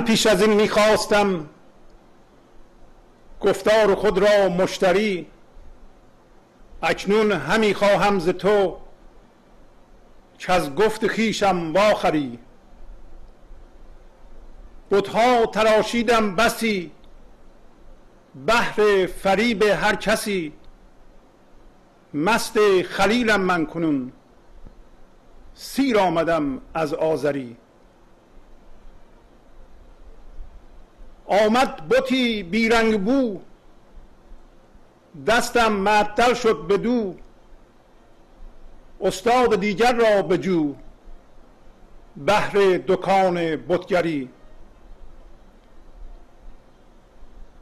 پیش از این می‌خواستم گفتار خود را مشتری اکنون همی خواهم ز تو که از گفت خیشم واخری. بتها تراشیدم بسی بهر فریب هر کسی مست خلیلم من کنون سیر آمدم از آذری. آمد بتی بیرنگ بو. دستم معطل شد به استاد دیگر را بجو بهر دکان بتگری.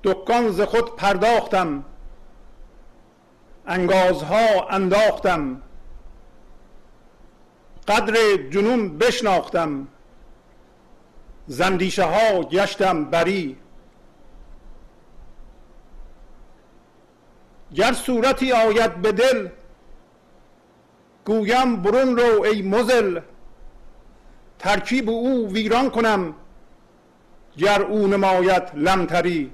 دکان ز خود پرداختم. انگازها انداختم. قدر جنون بشناختم. زندیشه ها گشتم بری. گر صورتی آید به دل گویم برون رو ای مزل. ترکیب او ویران کنم گر او نماید لمتری.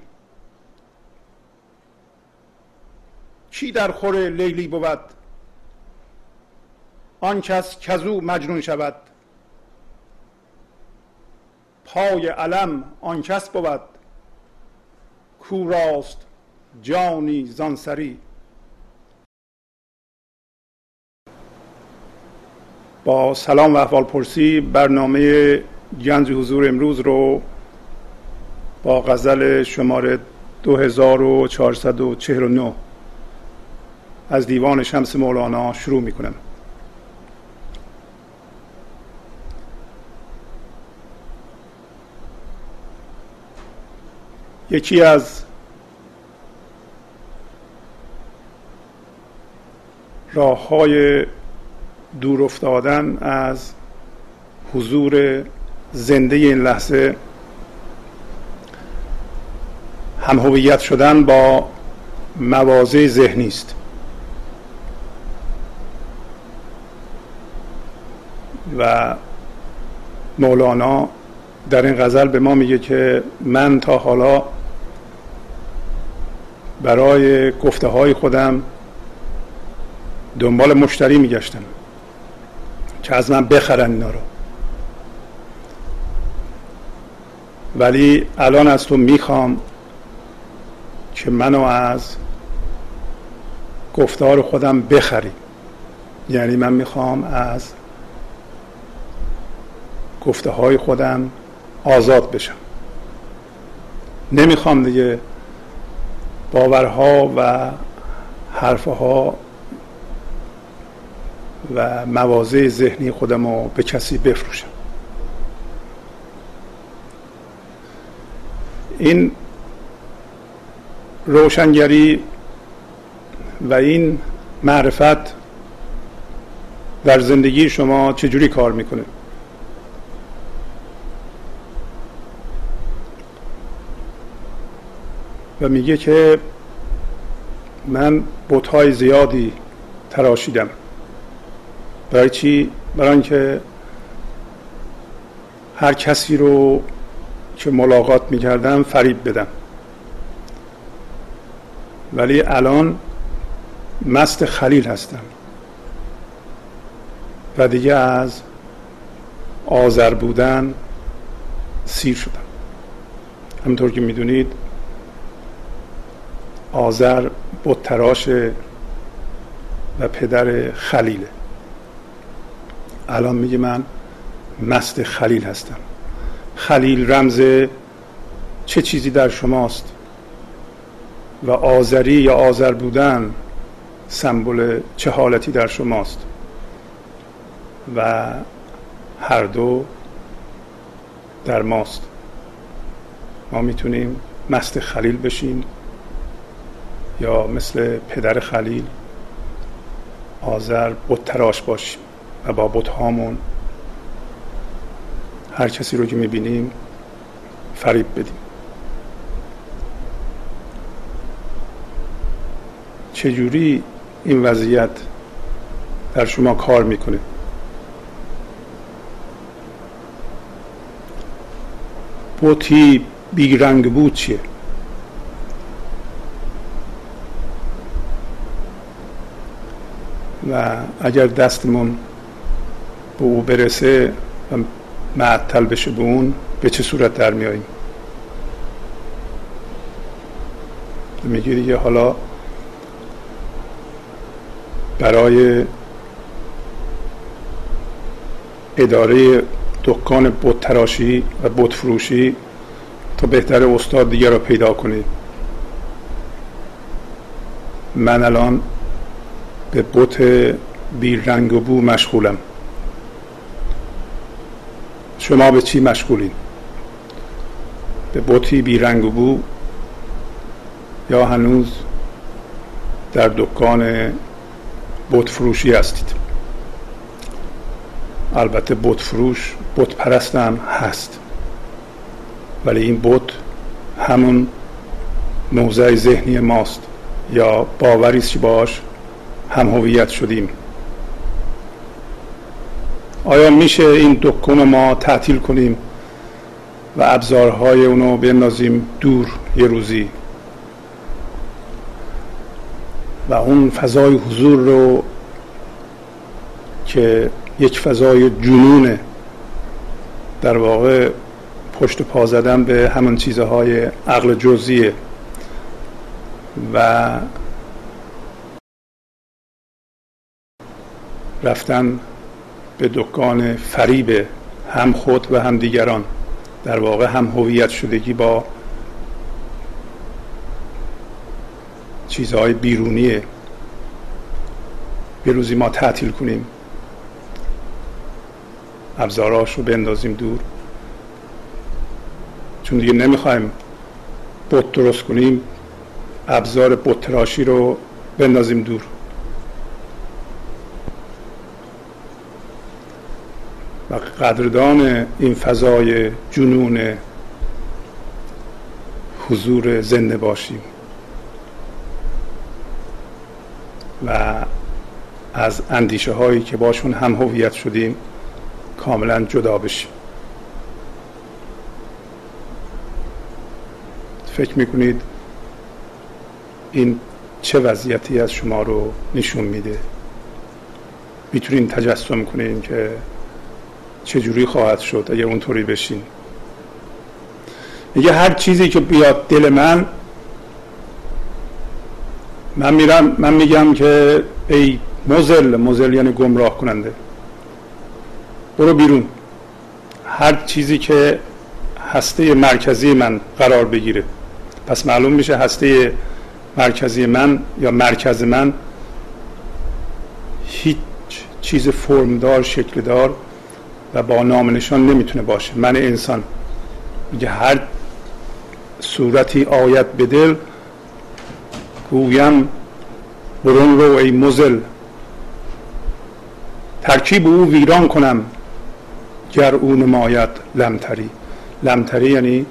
چی در خور لیلی بود؟ آن کس کزو مجنون شود. پای علم آن کس بود کو راست جانی زانسری. با سلام و احوال پرسی برنامه گنج حضور امروز رو با غزل شماره 2449 از دیوان شمس مولانا شروع می کنم یکی از راه های دور افتادن از حضور زنده این لحظه هم هویت شدن با مواضع ذهنی است. و مولانا در این غزل به ما میگه که من تا حالا برای گفته های خودم دنبال مشتری میگشتم که از من بخرن اینا رو. ولی الان از تو می‌خوام که منو از گفتار خودم بخری. یعنی من می‌خوام از گفته های خودم آزاد بشم. نمی‌خوام دیگه باورها و حرفها و مواضع ذهنی خودم رو به کسی بفروشم. این روشنگری و این معرفت در زندگی شما چجوری کار می‌کنه؟ و میگه که من بوتهای زیادی تراشیدم. برای چی؟ برای اینکه هر کسی رو که ملاقات می‌کردم فریب بدم. ولی الان مست خلیل هستم. و دیگه از آذر بودن سیر شدم. همونطور که می‌دونید آذر بتراش و پدر خلیله. الان میگه من مست خلیل هستم. خلیل رمز چه چیزی در شماست؟ و آذری یا آذر بودن سمبل چه حالتی در شماست؟ و هر دو در ماست. ما می‌تونیم مست خلیل بشیم. یا مثل پدر خلیل آذر بتراش باشیم و با بتهامون هر کسی رو که می‌بینیم فریب بدیم. چجوری این وضعیت در شما کار می‌کنه؟ بوتی بیرنگ بود چیه؟ و اگر دستمون به او برسه و معطل بشه به اون به چه صورت در میاییم؟ میگه دیگه حالا برای اداره دکان بت تراشی و بت فروشی تا بهتر استاد دیگر را پیدا کنید. من الان به بت بی رنگ و بو مشغولم. شما به چی مشغولین؟ به بطی بی رنگ و بو یا هنوز در دکان بت فروشی هستید؟ البته بت فروش بت پرست هست. ولی این بت همون موضع ذهنی ماست. یا باوری باش هم هویت شدیم. آیا میشه این دکان ما تعطیل کنیم و ابزارهای اونو بندازیم دور یه روزی؟ و اون فضای حضور رو که یک فضای جنونه در واقع پشت پا زدن به همون چیزهای عقل جزیه و رفتن به دکان فریب هم خود و هم دیگران. در واقع هم هویت شدگی با چیزهای بیرونیه به روزی ما تعطیل کنیم. ابزاراش رو بندازیم دور. چون دیگه نمی‌خوایم بت درست کنیم ابزار بت تراشی رو بندازیم دور. قدردان این فضای جنون حضور زنده باشیم. و از اندیشه هایی که باشون هم هویت شدیم کاملا جدا بشیم. فکر می‌کنید این چه وضعیتی از شما رو نشون میده؟ می‌تونین تجسم کنین که چجوری خواهد شد اگر اونطوری بشین؟ میگه هر چیزی که بیاد دل من من میرم من میگم که ای مزل مزل یعنی گمراه کننده. برو بیرون. هر چیزی که هسته مرکزی من قرار بگیره. پس معلوم میشه هسته مرکزی من یا مرکز من هیچ چیز فرمدار شکلدار و با نام نشان نمی‌تونه باشه. من انسان میگه هر صورتی آیت به دل گویم برون رو ای مزل. ترکیب او ویران کنم گر او نماید لمتری. لمتری یعنی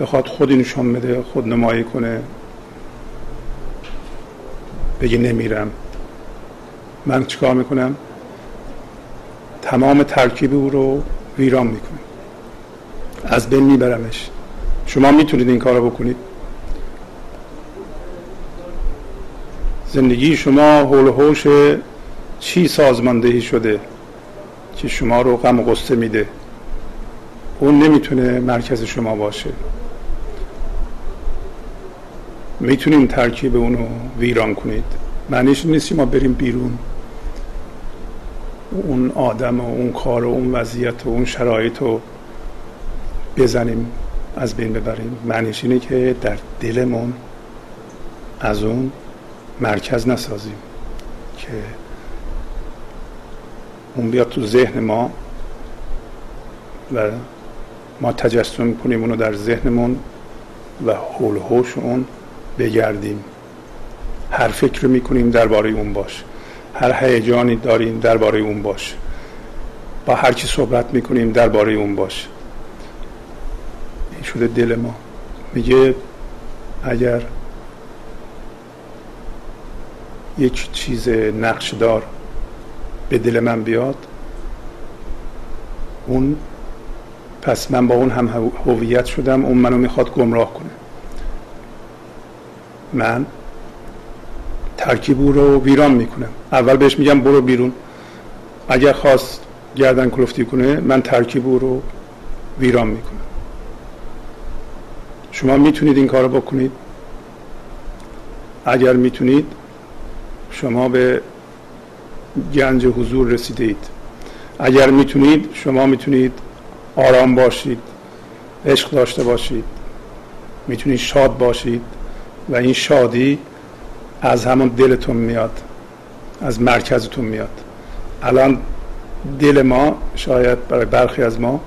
بخواد خودی نشان بده خود نمایی کنه. بگه نمیرم. من چیکار می‌کنم؟ تمام ترکیب او رو ویران می‌کنه از بین میبرمش. شما می‌تونید این کار رو بکنید. زندگی شما حول حوش چی سازماندهی شده که شما رو غم و غصه میده؟ اون نمی‌تونه مرکز شما باشه. می‌تونیم ترکیب اونو ویران کنید. معنیش نیست ما بریم بیرون. اون آدم و اون کار و اون وضعیت و اون شرایط رو بزنیم از بین ببریم. معنیش اینه که در دلمون از اون مرکز نسازیم که اون بیاد تو ذهن ما و ما تجسم کنیم اونو در ذهنمون و حول هوش اون بگردیم. هر فکر می‌کنیم درباره اون باش هر هیجانی داریم درباره اون باش. با هر چی صحبت می‌کنیم درباره اون باش. این شده دل ما. میگه اگر یک چیز نقشدار به دل من بیاد اون پس من با اون هم هویت شدم اون منو می‌خواد گمراه کنه. من ترکیب او رو ویران می‌کنم اول بهش میگم برو بیرون. اگر خواست گردن کلفتی کنه من ترکیب او رو ویران می‌کنم. شما می‌تونید این کار بکنید. اگر می‌تونید شما به گنج حضور رسیدید. اگر می‌تونید شما می‌تونید آرام باشید عشق داشته باشید. می‌تونید شاد باشید. و این شادی از همون دلتون میاد از مرکزتون میاد. الان دل ما شاید برای برخی از ما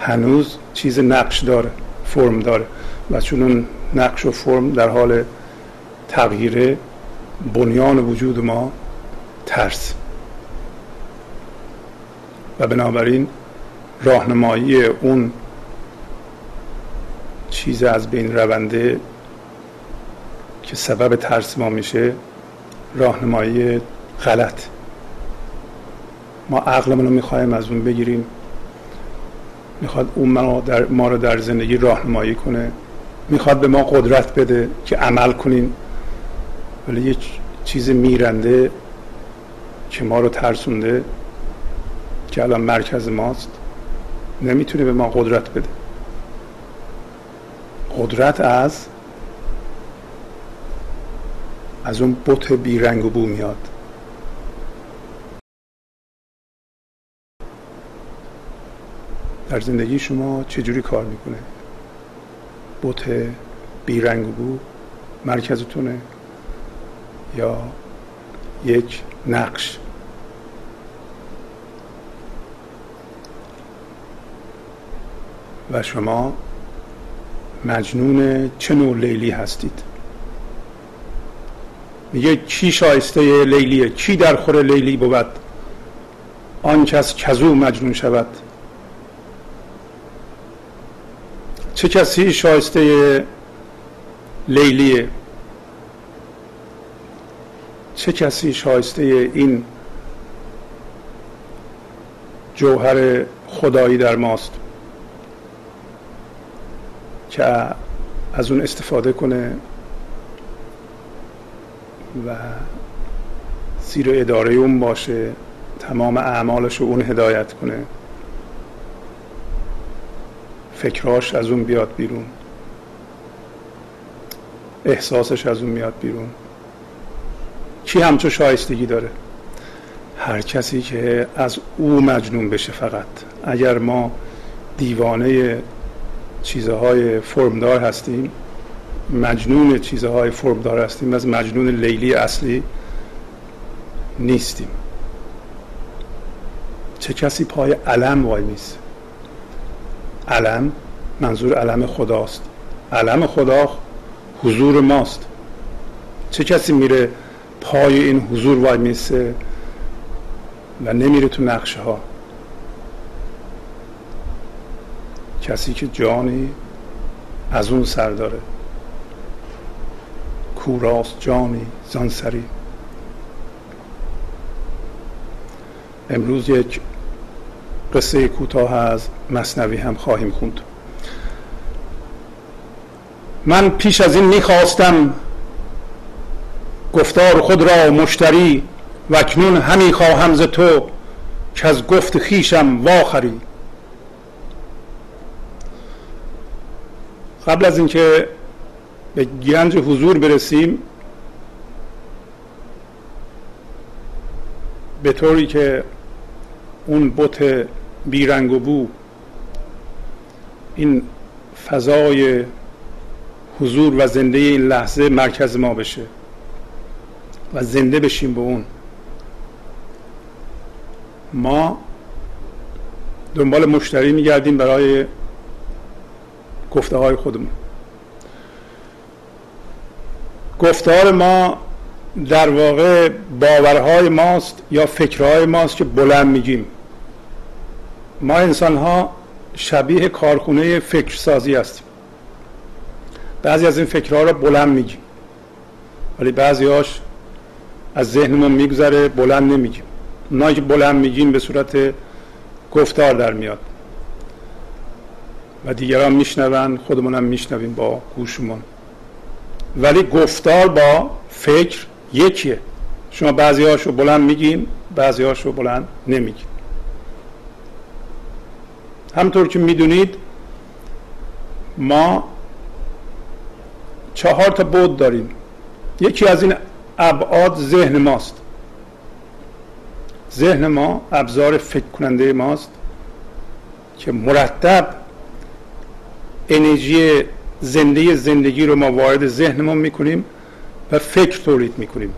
هنوز چیز نقش داره فرم داره. و چون اون نقش و فرم در حال تغییر بنیان وجود ما ترس. و بنابراین راهنمایی اون چیز از بین رونده که سبب ترس ما میشه راهنمایی غلط. ما عقلمون رو می‌خوایم از اون بگیریم. می‌خواد اون ما, در ما رو در زندگی راهنمایی کنه. می‌خواد به ما قدرت بده که عمل کنیم. ولی یه چیز میرنده که ما رو ترسونده که الان مرکز ماست نمی‌تونه به ما قدرت بده. قدرت از از اون بوت بیرنگ و بو میاد. در زندگی شما چجوری کار می‌کنه؟ بوت بیرنگ و بو مرکزتونه یا یک نقش؟ و شما مجنون چه نوع لیلی هستید؟ میگه کی شایسته لیلیه کی در خور لیلی بود؟ آن کس کزو مجنون شود. چه کسی شایسته لیلیه چه کسی شایسته این جوهر خدایی در ماست؟ که از اون استفاده کنه و زیر اداره اون باشه تمام اعمالش رو اون هدایت کنه. فکراش از اون بیاد بیرون. احساسش از اون میاد بیرون. کی همچو شایستگی داره؟ هر کسی که از او مجنون بشه فقط. اگر ما دیوانه چیزهای فرمدار هستیم مجنون چیزهای فرمدار هستیم. از مجنون لیلی اصلی نیستیم. چه کسی پای علم وای نیست علم منظور علم خداست. علم خدا حضور ماست. چه کسی میره پای این حضور وای میسه و نمیره تو نقشه ها کسی که جانی از اون سر داره. کوراست جانی زانسری امروز یک قصه کوتاه از مصنوی هم خواهیم خوند. من پیش از این می‌خواستم گفتار خود را مشتری و اکنون همی خواهم ز تو که از گفت خیشم واخری قبل از اینکه به گنج حضور برسیم به طوری که اون بت بیرنگ و بو این فضای حضور و زنده این لحظه مرکز ما بشه و زنده بشیم به اون. ما دنبال مشتری میگردیم برای گفته های خودمون. گفتار ما در واقع باورهای ماست یا فکرهای ماست که بلند میگیم. ما انسان ها شبیه کارخونه فکر سازی هستیم. بعضی از این فکرها رو بلند میگیم. ولی بعضی هاش از ذهنمون میگذره بلند نمیگیم. اونایی که بلند میگیم به صورت گفتار در میاد. و دیگران میشنون خودمونم میشنویم با گوشمون. ولی گفتار با فکر یکیه. شما بعضی هاشو بلند میگین بعضی هاشو بلند نمیگین همطور که می‌دونید ما چهار تا بود داریم. یکی از این ابعاد ذهن ماست. ذهن ما ابزار فکر کننده ماست که مرتب انرژی زنده زندگی رو ما وارد ذهنمون می‌کنیم و فکر تولید می‌کنیم.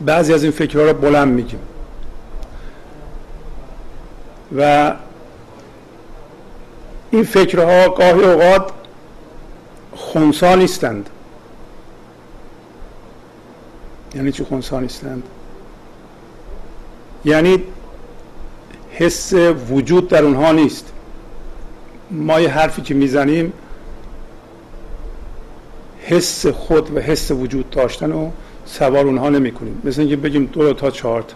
بعضی از این فکرها رو بلند میگیم. و این فکرها گاهی اوقات خونسا نیستند. یعنی چی خونسا نیستند؟ یعنی حس وجود در اونها نیست. ما یه حرفی که می‌زنیم حس خود و حس وجود داشتن رو سوار اونها نمی کنیم مثل اینکه بگیم دو تا چهار تا.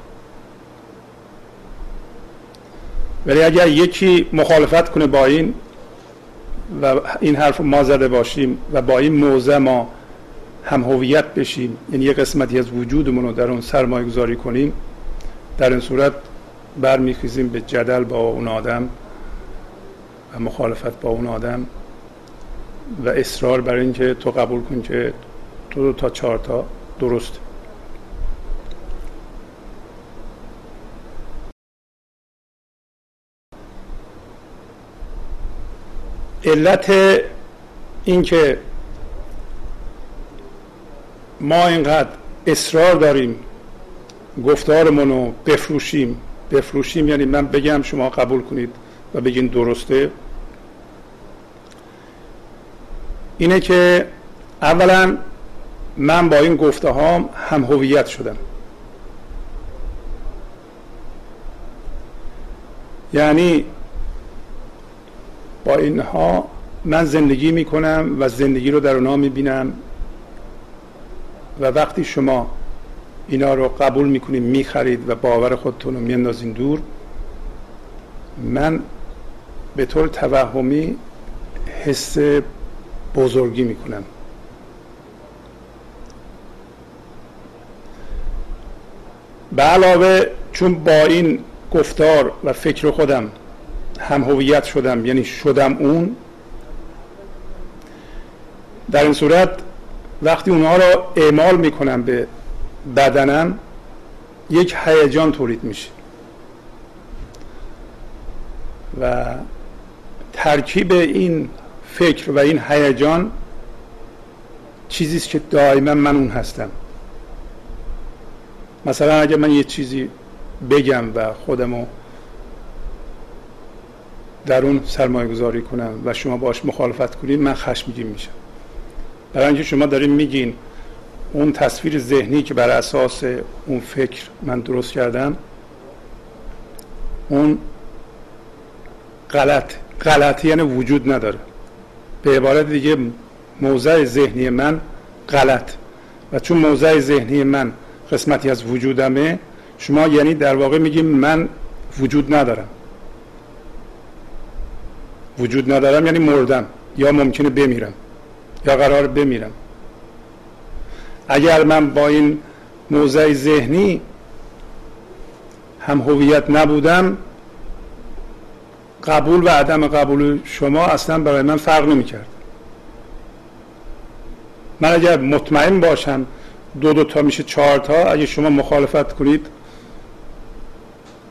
ولی اگر یکی مخالفت کنه با این و این حرف ما زده باشیم و با این موضع ما هم هویت بشیم یعنی یه قسمتی از وجودمون رو در اون سرمایه گذاری کنیم در این صورت برمیخیزیم به جدل با اون آدم و مخالفت با اون آدم. و اصرار بر اینکه تو قبول کن که تو دو تا چهار تا درست علت اینکه ما اینقدر اصرار داریم گفتارمون رو بفروشیم. بفروشیم یعنی من بگم شما قبول کنید و بگین درسته. اینه که اولا من با این گفته هام هم هویت شدم. یعنی با اینها من زندگی می‌کنم و زندگی رو در اونها می‌بینم و وقتی شما اینا رو قبول می‌کنید می‌خرید و باور خودتون رو میاندازین دور من به طور توهمی حس بزرگی می‌کنم. به علاوه چون با این گفتار و فکر خودم هم هویت شدم یعنی شدم اون در این صورت وقتی اونها رو اعمال می‌کنم به بدنم یک هیجان تولید میشه و ترکیب این فکر و این هیجان چیزی است که دائما من اون هستم. مثلا اگر من یه چیزی بگم و خودمو در اون سرمایه گذاری کنم و شما باش مخالفت کنید من خشمگین میشم. برای اینکه شما دارین میگین اون تصویر ذهنی که بر اساس اون فکر من درست کردم اون غلط غلطی یعنی وجود نداره. به عبارت دیگه موضع ذهنی من غلط. و چون موضع ذهنی من قسمتی از وجودمه شما یعنی در واقع میگیم من وجود ندارم. وجود ندارم یعنی مردم یا ممکنه بمیرم یا قرار بمیرم. اگر من با این موضع ذهنی هم هویت نبودم قبول و عدم قبول شما اصلا برای من فرق نمی کرد من اگر مطمئن باشم دو دو تا میشه چهار تا اگه شما مخالفت کنید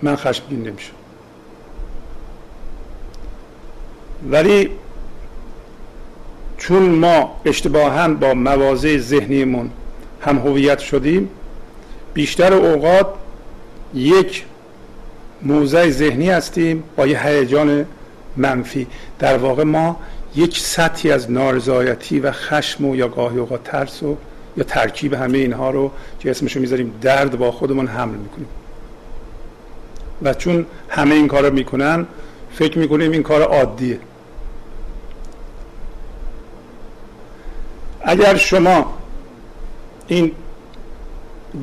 من خشمگین نمیشم. ولی چون ما اشتباها با مواضع ذهنیمون هم هویت شدیم بیشتر اوقات یک موضع ذهنی هستیم با یه هیجان منفی. در واقع ما یک سطحی از نارضایتی و خشم و یا گاهی اوقات ترس و یا ترکیب همه اینها رو که اسمشو می‌ذاریم درد با خودمون حمل می‌کنیم. و چون همه این کار رو می‌کنن فکر می‌کنیم این کار عادیه. اگر شما این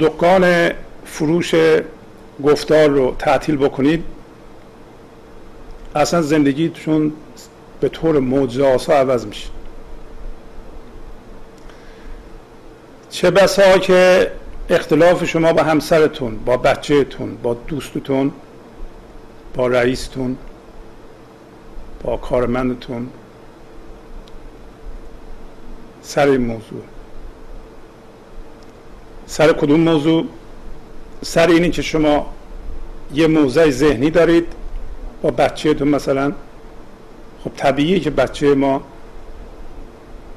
دکان فروش گفتار رو تعطیل بکنید. اصلا زندگیتون به طور معجزه عوض میشه. چه بسا که اختلاف شما با همسرتون با بچهتون با دوستتون با رئیستون با کارمندتون. سر این موضوع. سر کدوم موضوع؟ سر اینی که شما یه موضع ذهنی دارید با بچهتون مثلا خب طبیعیه که بچه ما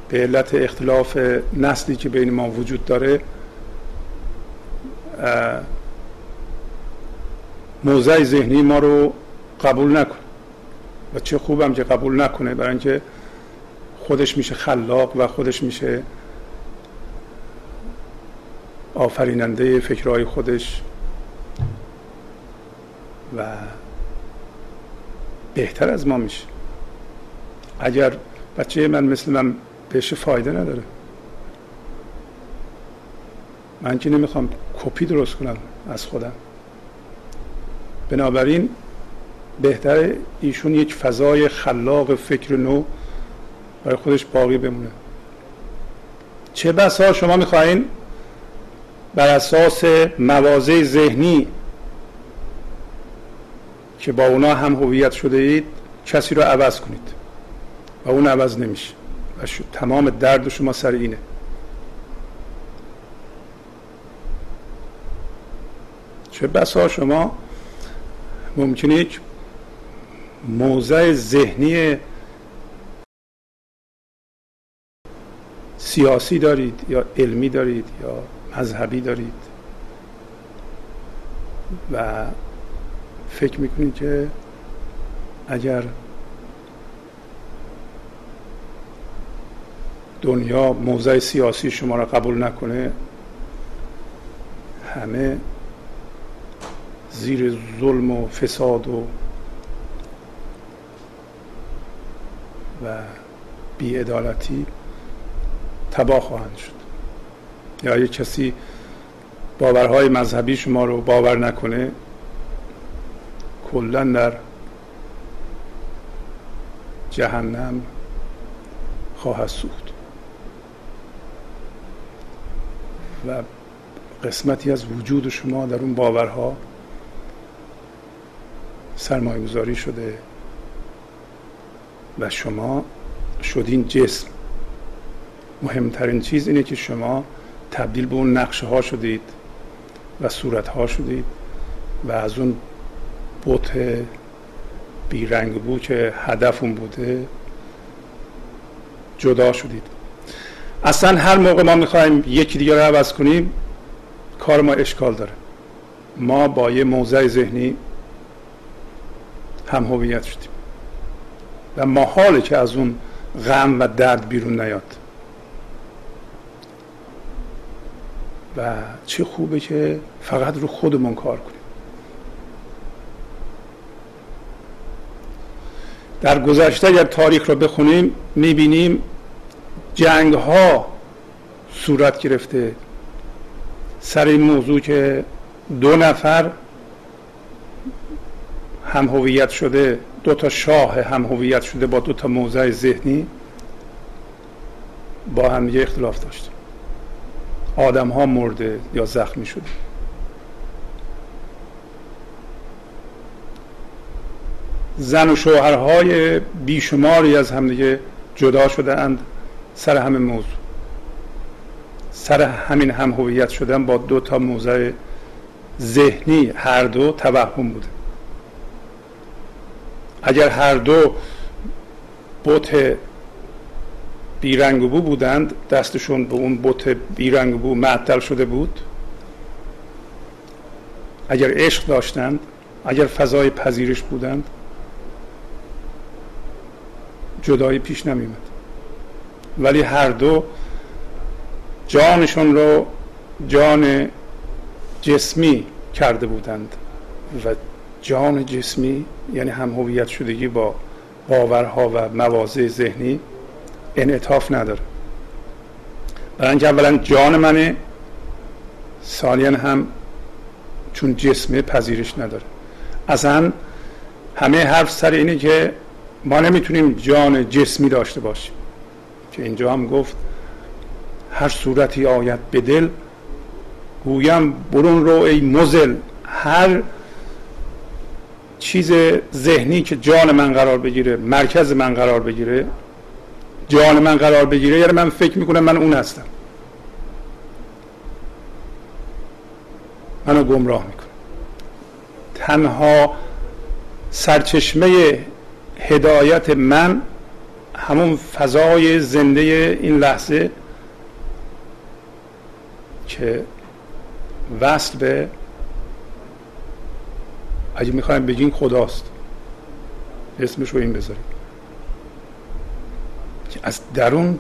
به علت اختلاف نسلی که بین ما وجود داره موضع ذهنی ما رو قبول نکنه. و چه خوبم که قبول نکنه برای اینکه خودش میشه خلاق و خودش میشه آفریننده فکرهای خودش و بهتر از ما میشه. اگر بچه من مثل من بهش فایده نداره. من که نمی‌خوام کپی درست کنم از خودم. بنابراین بهتر ایشون یک فضای خلاق فکر نو برای خودش باقی بمونه. چه بسا شما می‌خواین؟ بر اساس مواضع ذهنی که با اونا هم هویت شده اید کسی رو عوض کنید. و اون عوض نمیشه. و تمام درد شما سر اینه. چه بسا شما ممکنه یک موضع ذهنی سیاسی دارید یا علمی دارید یا مذهبی دارید. و فکر می‌کنید که اگر دنیا موضع سیاسی شما را قبول نکنه همه زیر ظلم و فساد و و بیعدالتی تباه خواهند شد. یا یک کسی باورهای مذهبی شما رو باور نکنه کلا در جهنم خواهد سوخت. و قسمتی از وجود شما در اون باورها سرمایه گذاری شده و شما شدین جسم. مهمترین چیز اینه که شما تبدیل به اون نقشه ها شدید و صورت ها شدید و از اون بوت بیرنگ بود که هدف اون بوده جدا شدید. اصلا هر موقع ما می‌خوایم یکی دیگه رو عوض کنیم کار ما اشکال داره. ما با یه موضع ذهنی هم هویت شدیم. و محاله که از اون غم و درد بیرون نیاد. و چه خوبه که فقط رو خودمون کار کنیم. در گذشته اگر تاریخ رو بخونیم می‌بینیم جنگ ها صورت گرفته. سر این موضوع که دو نفر هم هویت شده دو تا شاه هم هویت شده با دو تا موضع ذهنی با هم یه اختلاف داشته آدم ها مرده یا زخمی شده. زن و شوهرهای بیشماری از همدیگه جدا شده اند سر همین موضوع. سر همین هم هویت شدن با دو تا موضع ذهنی. هر دو توهم بوده. اگر هر دو بوت بیرنگ بو بودند دستشون به اون بوت بیرنگ بو معطل شده بود. اگر عشق داشتند اگر فضای پذیرش بودند جدایی پیش نمیمد ولی هر دو جانشون رو جان جسمی کرده بودند و جان جسمی یعنی هم هویت شدگی با باورها و مواضع ذهنی انعطاف نداره. برای اینکه اولا جان منه ثانیا هم چون جسمه پذیرش نداره. اصلا همه حرف سر اینه که ما نمی‌تونیم جان جسمی داشته باشیم. که اینجا هم گفت هر صورتی آید به دل گویم برون رو ای مزل. هر چیز ذهنی که جان من قرار بگیره مرکز من قرار بگیره جان من قرار بگیره یعنی من فکر می‌کنم من اون هستم. منو گمراه می‌کنه. تنها سرچشمه هدایت من همون فضای زنده این لحظه که وصل به اگه می‌خوایم بگین خداست. اسمش رو این بذاریم. که از درون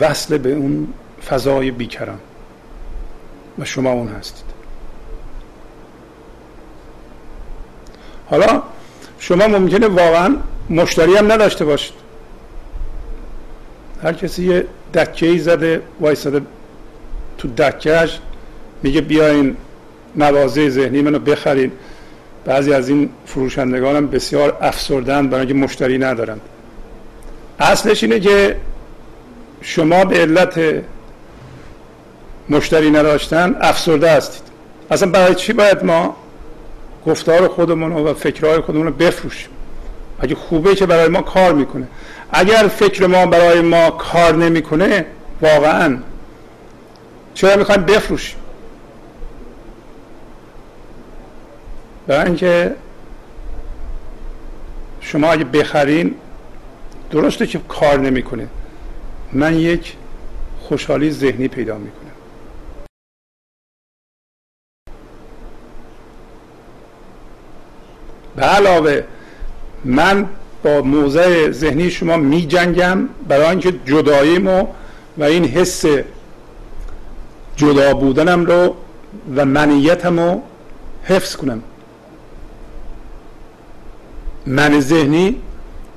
وصل به اون فضای بیکران. و شما اون هستید. حالا شما ممکنه واقعا مشتری هم نداشته باشید. هر کسی یه دکه ای زده وایساده تو دکهش میگه بیاین نوازه ذهنی منو بخرید بعضی از این فروشندگان هم بسیار افسردن برای اینکه مشتری ندارند. اصلش اینه که شما به علت مشتری نداشتن افسرده هستید. اصلا برای چی باید ما گفتار خودمون و فکرهای خودمون رو بفروشیم؟ اگه خوبه که برای ما کار می‌کنه. اگر فکر ما برای ما کار نمی‌کنه واقعا چرا می‌خوایم بفروشیم؟ برای اینکه شما اگه بخرین درسته که کار نمی‌کنه. من یک خوشحالی ذهنی پیدا می‌کنم. به علاوه من با موضع ذهنی شما می جنگم برای اینکه جداییمو و این حس جدا بودنم رو و منیتم رو حفظ کنم. من ذهنی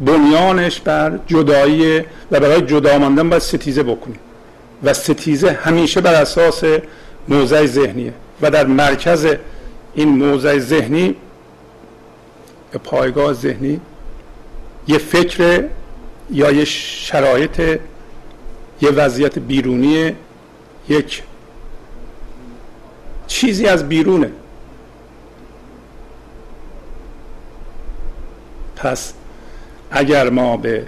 بنیانش بر جدایی و برای جدا ماندن باید ستیزه بکنیم. و ستیزه همیشه بر اساس موضع ذهنیه. و در مرکز این موضع ذهنی پایگاه ذهنی یه فکر یا یه شرایط یه وضعیت بیرونی یک چیزی از بیرونه. پس اگر ما به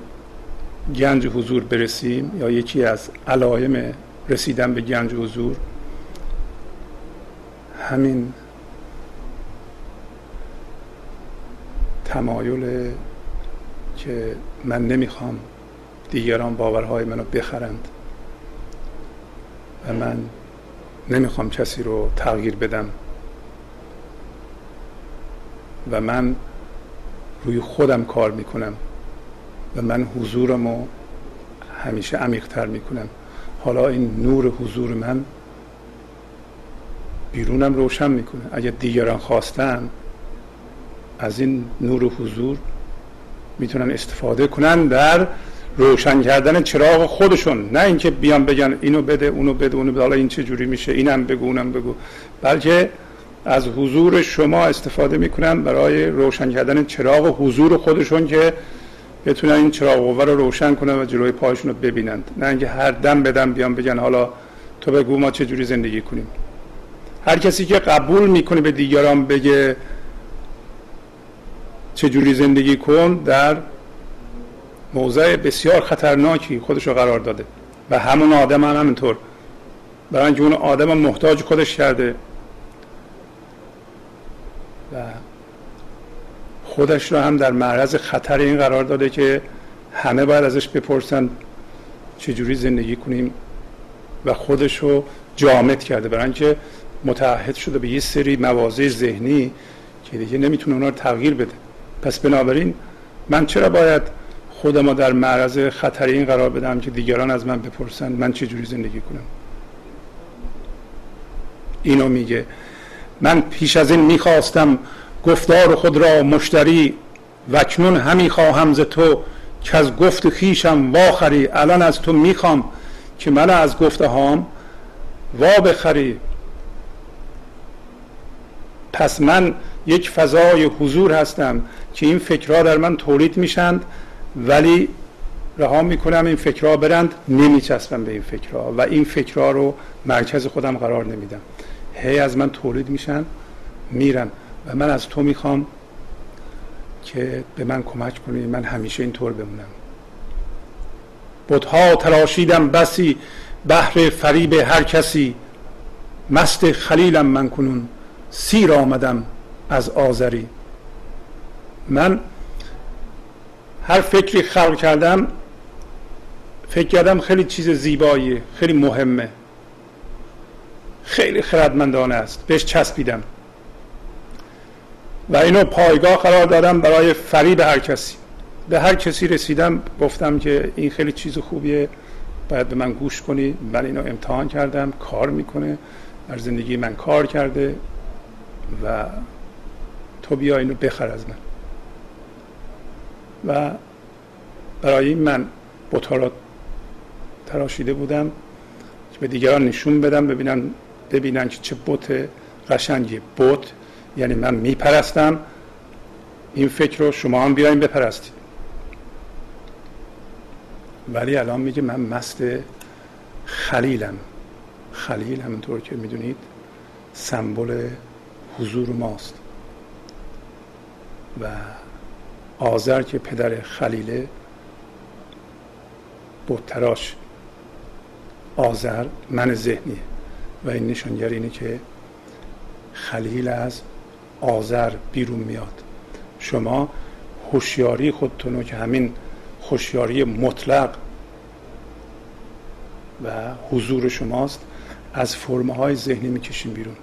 گنج حضور برسیم یا یکی از علائم رسیدن به گنج حضور همین تمایل که من نمی‌خوام دیگران باورهای منو بخرند و من نمی‌خوام کسی رو تغییر بدم و من روی خودم کار می‌کنم. و من حضورم رو همیشه عمیقتر می‌کنم. حالا این نور حضور من بیرونم روشن می‌کنه. اگر دیگران خواستن از این نور حضور می‌تونن استفاده کنن در روشن کردن چراغ خودشون. نه اینکه بیان بگن اینو بده اونو بده اونو بده. حالا این چه جوری میشه؟ اینم بگو اونم بگو. بلکه از حضور شما استفاده می‌کنن برای روشن کردن چراغ حضور خودشون که بتونن این چراغ قوه رو روشن کنن و جلوی پایشون رو ببینند. نه اینکه هر دم بدم بیان بگن حالا تو بگو ما چه جوری زندگی کنیم. هر کسی که قبول می‌کنه به دیگران بگه چجوری زندگی کن در موضع بسیار خطرناکی خودش رو قرار داده. و همون آدم هم همینطور. برای اینکه اون آدم محتاج خودش کرده. و خودش رو هم در معرض خطر این قرار داده که همه باید ازش بپرسن چجوری زندگی کنیم و خودش رو جامد کرده. برای اینکه متعهد شده به یه سری مواضع ذهنی که دیگه نمی‌تونه اونا رو تغییر بده. پس بنابراین من چرا باید خودم در معرض خطر این قرار بدم که دیگران از من بپرسن من چه جوری زندگی کنم؟ اینو میگه. من پیش از این می‌خواستم گفتار خود را مشتری وکنون همی خواهم ز تو که از گفت خیشم واخری. الان از تو می‌خوام که من از گفته هام وا بخری. پس من یک فضای حضور هستم که این فکرها در من تولید میشند ولی رها می‌کنم این فکرها برند نمیچسبم به این فکرها و این فکرها رو مرکز خودم قرار نمیدم. هی از من تولید میشن میرن. و من از تو می‌خوام که به من کمک کنی. من همیشه اینطور بمونم. بتها تراشیدم بسی بحر فریب هر کسی. مست خلیلم من کنون سیر آمدم از آذری. من هر فکری خلق کردم فکر کردم خیلی چیز زیباییه خیلی مهمه. خیلی خردمندانه است. بهش چسبیدم. و اینو پایگاه قرار دادم برای فریب هر کسی. به هر کسی رسیدم گفتم که این خیلی چیز خوبیه باید به من گوش کنی. من اینو امتحان کردم کار می‌کنه. در زندگی من کار کرده و تو بیا اینو بخر از من. و برای این من بطارات تراشیده بودم که به دیگران نشون بدم ببینن ببینن که چه بوت قشنگی بوت یعنی من میپرستم. این فکر رو شما هم بیاین بپرستید. ولی الان میگه من مست خلیلم. خلیل همونطور که می‌دونید سمبل حضور ماست. و آذر که پدر خلیله بتراش آذر من ذهنیه. و این نشانگر اینه که خلیل از آذر بیرون میاد. شما هوشیاری خودتون که همین هوشیاری مطلق و حضور شماست از فرمه های ذهنی می‌کشیم بیرون.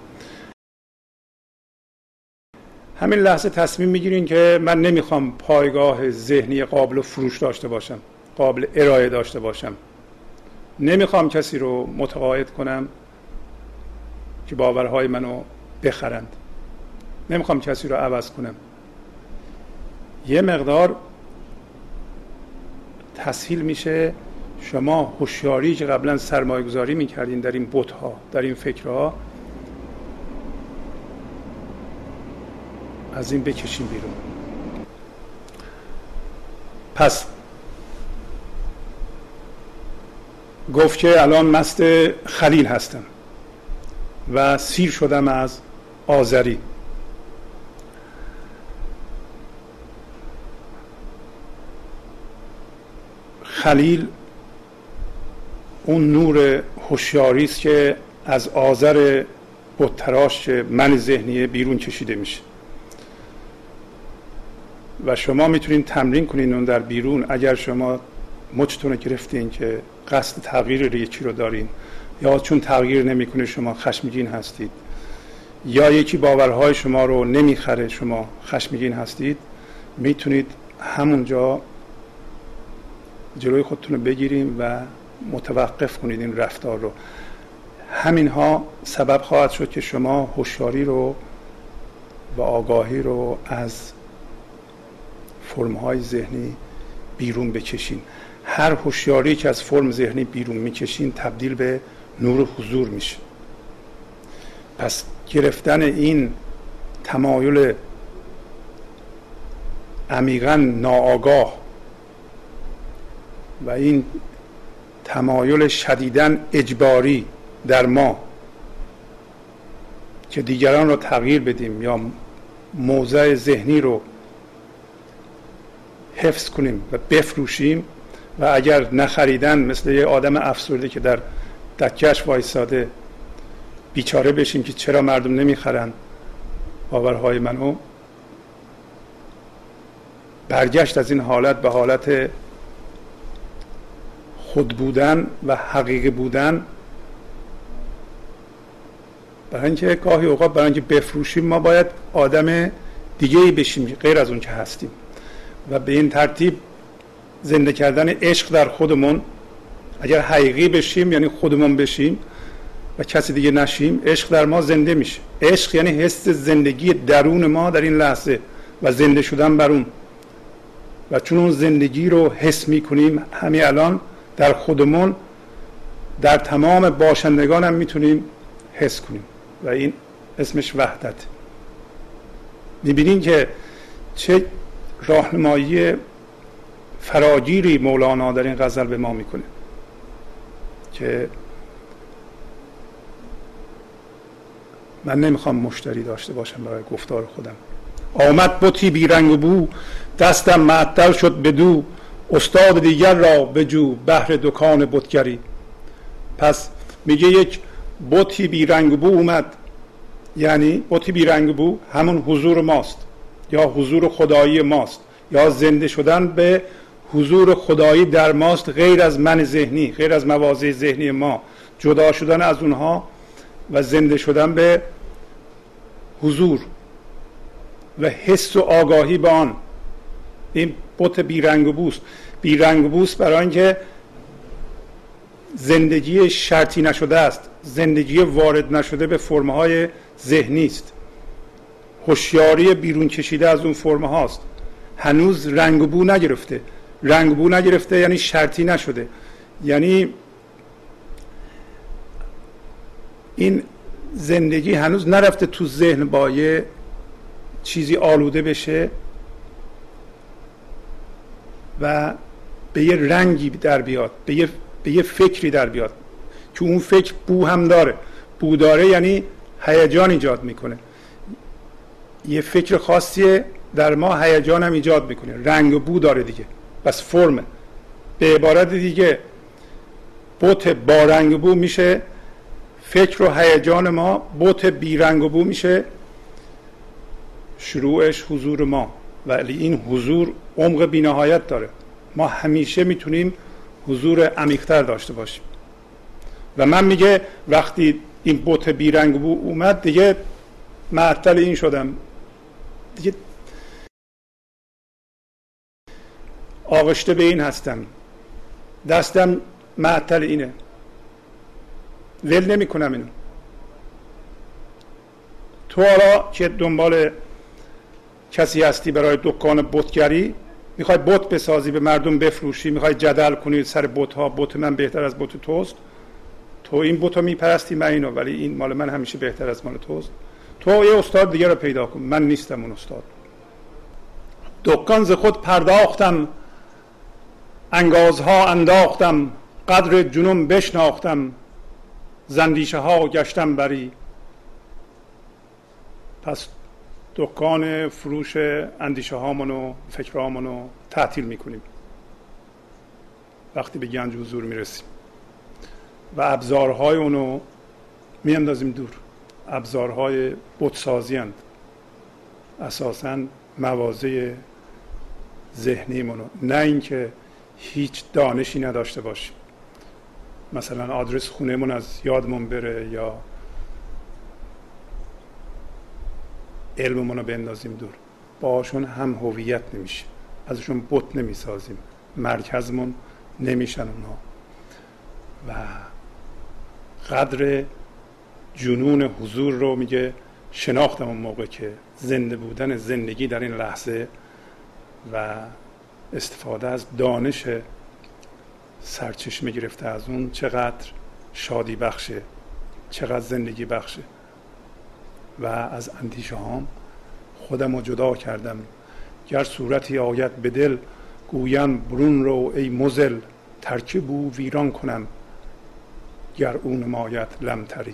همین لحظه تصمیم می‌گیرین که من نمی‌خوام پایگاه ذهنی قابل فروش داشته باشم قابل ارائه داشته باشم. نمی‌خوام کسی رو متقاعد کنم که باورهای منو بخرند. نمی‌خوام کسی رو عوض کنم. یه مقدار تسهیل میشه. شما هوشیاری که قبلا سرمایه گذاری می‌کردین در این بوت ها در این فکرها از این بکشیم بیرون. پس گفت که الان مست خلیل هستم و سیر شدم از آذری. خلیل اون نور هوشیاری است که از آذر بتراش من ذهنی بیرون کشیده میشه. و شما می‌تونید تمرین کنین اون در بیرون. اگر شما مچتون گرفتین که قصد تغییر یکی رو دارین یا چون تغییر نمی‌کنه شما خشمگین هستید یا یکی باورهای شما رو نمی‌خره شما خشمگین هستید می‌تونید همونجا جلوی خودتون رو بگیریم و متوقف کنید این رفتار رو. همین ها سبب خواهد شد که شما هوشیاری رو و آگاهی رو از فرمهای ذهنی بیرون بکشین. هر هوشیاری که از فرم ذهنی بیرون می‌کشین تبدیل به نور حضور میشه. پس گرفتن این تمایل عمیقا ناآگاه و این تمایل شدیدن اجباری در ما که دیگران رو تغییر بدیم یا موضع ذهنی رو حفظ کنیم و بفروشیم و اگر نخریدن مثل یه آدم افسرده که در دکش وایساده بیچاره بشیم که چرا مردم نمی‌خرن باورهای منو برگشت از این حالت به حالت خود بودن و حقیقی بودن. برای اینکه گاهی اوقات برای اینکه بفروشیم ما باید آدم دیگه ای بشیم غیر از اون که هستیم. و به این ترتیب زنده کردن عشق در خودمون اگر حقیقی بشیم یعنی خودمون بشیم و کسی دیگه نشیم عشق در ما زنده میشه. عشق یعنی حس زندگی درون ما در این لحظه و زنده شدن بر اون. و چون اون زندگی رو حس می‌کنیم همین الان در خودمون در تمام باشندگان هم می‌تونیم حس کنیم. و این اسمش وحدت. می‌بینین که چه راهنمایی فراگیری مولانا در این غزل به ما می‌کنه. که من نمی‌خوام مشتری داشته باشم برای گفتار خودم. آمد بطی بیرنگ و بو دستم معطل شد به دو استاد دیگر را بجو بهر دکان بتگری. پس میگه یک بطی بیرنگ بو اومد. یعنی بطی بیرنگ بو همون حضور ماست یا حضور خدایی ماست یا زنده شدن به حضور خدایی در ماست غیر از من ذهنی غیر از مواضع ذهنی ما. جدا شدن از اونها و زنده شدن به حضور و حس و آگاهی به آن. این بوت بیرنگ و بوست. بیرنگ و بوست برای اینکه زندگی شرطی نشده است. زندگی وارد نشده به فرمهای ذهنی است. هوشیاری بیرون کشیده از اون فرم هاست. هنوز رنگ و بو نگرفته. رنگ بو نگرفته یعنی شرطی نشده. یعنی این زندگی هنوز نرفته تو ذهن با یه چیزی آلوده بشه. و به یه رنگی در بیاد به یه, به یه فکری در بیاد. که اون فکر بو هم داره. بو داره یعنی هیجان ایجاد می‌کنه. یه فکر خاصی در ما هیجان هم ایجاد می‌کنه. رنگ و بو داره دیگه. بس فرمه به عبارت دیگه بوت با رنگ بو میشه. فکر و هیجان ما بوت بی رنگ و بو میشه. شروعش حضور ما. ولی این حضور عمق بینهایت داره. ما همیشه می‌تونیم حضور عمیقتر داشته باشیم. و من میگه وقتی این بوت بیرنگ بو اومد دیگه معطل این شدم. دیگه آغشته به این هستم. دستم معطل اینه. ول نمی کنم اینو. تو حالا که دنبال کسی هستی برای دکان بتگری؟ می‌خوای بت بسازی به مردم بفروشی؟ می‌خوای جدل کنی سر بت ها بت من بهتر از بت توست؟ تو این بت رو میپرستی من اینو ولی این مال من همیشه بهتر از مال توست. تو یه استاد دیگه رو پیدا کن. من نیستم اون استاد. دکان ز خود پرداختم. انگازها انداختم. قدر جنون بشناختم. زندیشه ها گشتم بری. پس دکان فروش اندیشه و فکرهامون رو تعطیل می‌کنیم. وقتی به گنج حضور می‌رسیم. و ابزارهای اونو میاندازیم دور. ابزارهای بتسازی هند اساسا موازه ذهنی منو نه اینکه هیچ دانشی نداشته باشیم. مثلا آدرس خونهمون از یادمون بره یا علممون رو بندازیم دور. باشون هم هویت نمیشه. ازشون بت نمی‌سازیم. مرکزمون نمیشن اونها. و قدر جنون حضور رو میگه شناختم اون موقع که زنده بودن زندگی در این لحظه و استفاده از دانش سرچشمه گرفته از اون چقدر شادی بخشه چقدر زندگی بخشه. و از اندیشه هام خودم رو جدا کردم. گر صورتی آید به دل گویم برون رو ای مزل ترکیب او ویران کنم. گر اون مایت لمتری.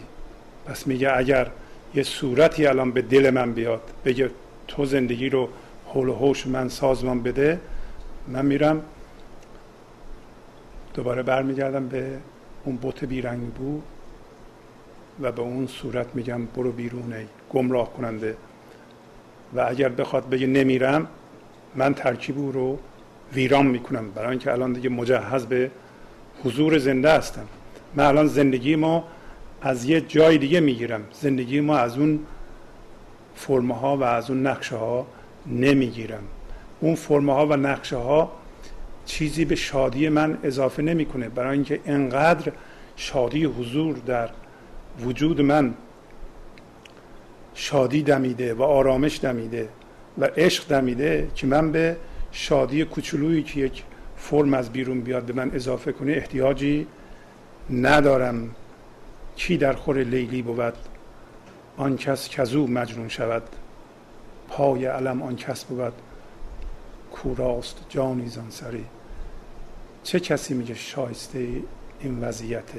پس میگه اگر یه صورتی الان به دل من بیاد بگه تو زندگی رو حول و حوش من سازمان بده من میرم. دوباره برمیگردم به اون بوت بیرنگ بو و به اون صورت میگم برو بیرون ای گمراه کننده. و اگر بخواد بگه نمیرم من ترکیب او رو ویران می‌کنم. برای اینکه الان دیگه مجهز به حضور زنده هستم. من الان زندگی ما از یه جای دیگه می‌گیرم. زندگی ما از اون فرمه ها و از اون نقشه ها نمی‌گیرم. اون فرمه ها و نقشه ها چیزی به شادی من اضافه نمی‌کنه. برای اینکه انقدر شادی حضور در وجود من شادی دمیده و آرامش دمیده و عشق دمیده که من به شادی کوچولویی که یک فرم از بیرون بیاد به من اضافه کنه احتیاجی ندارم. کی در خور لیلی بود آن کس کزو مجنون شود. پای علم آن کس بود کوراست جانی زانسری چه کسی میگه شایسته این وضعیت؟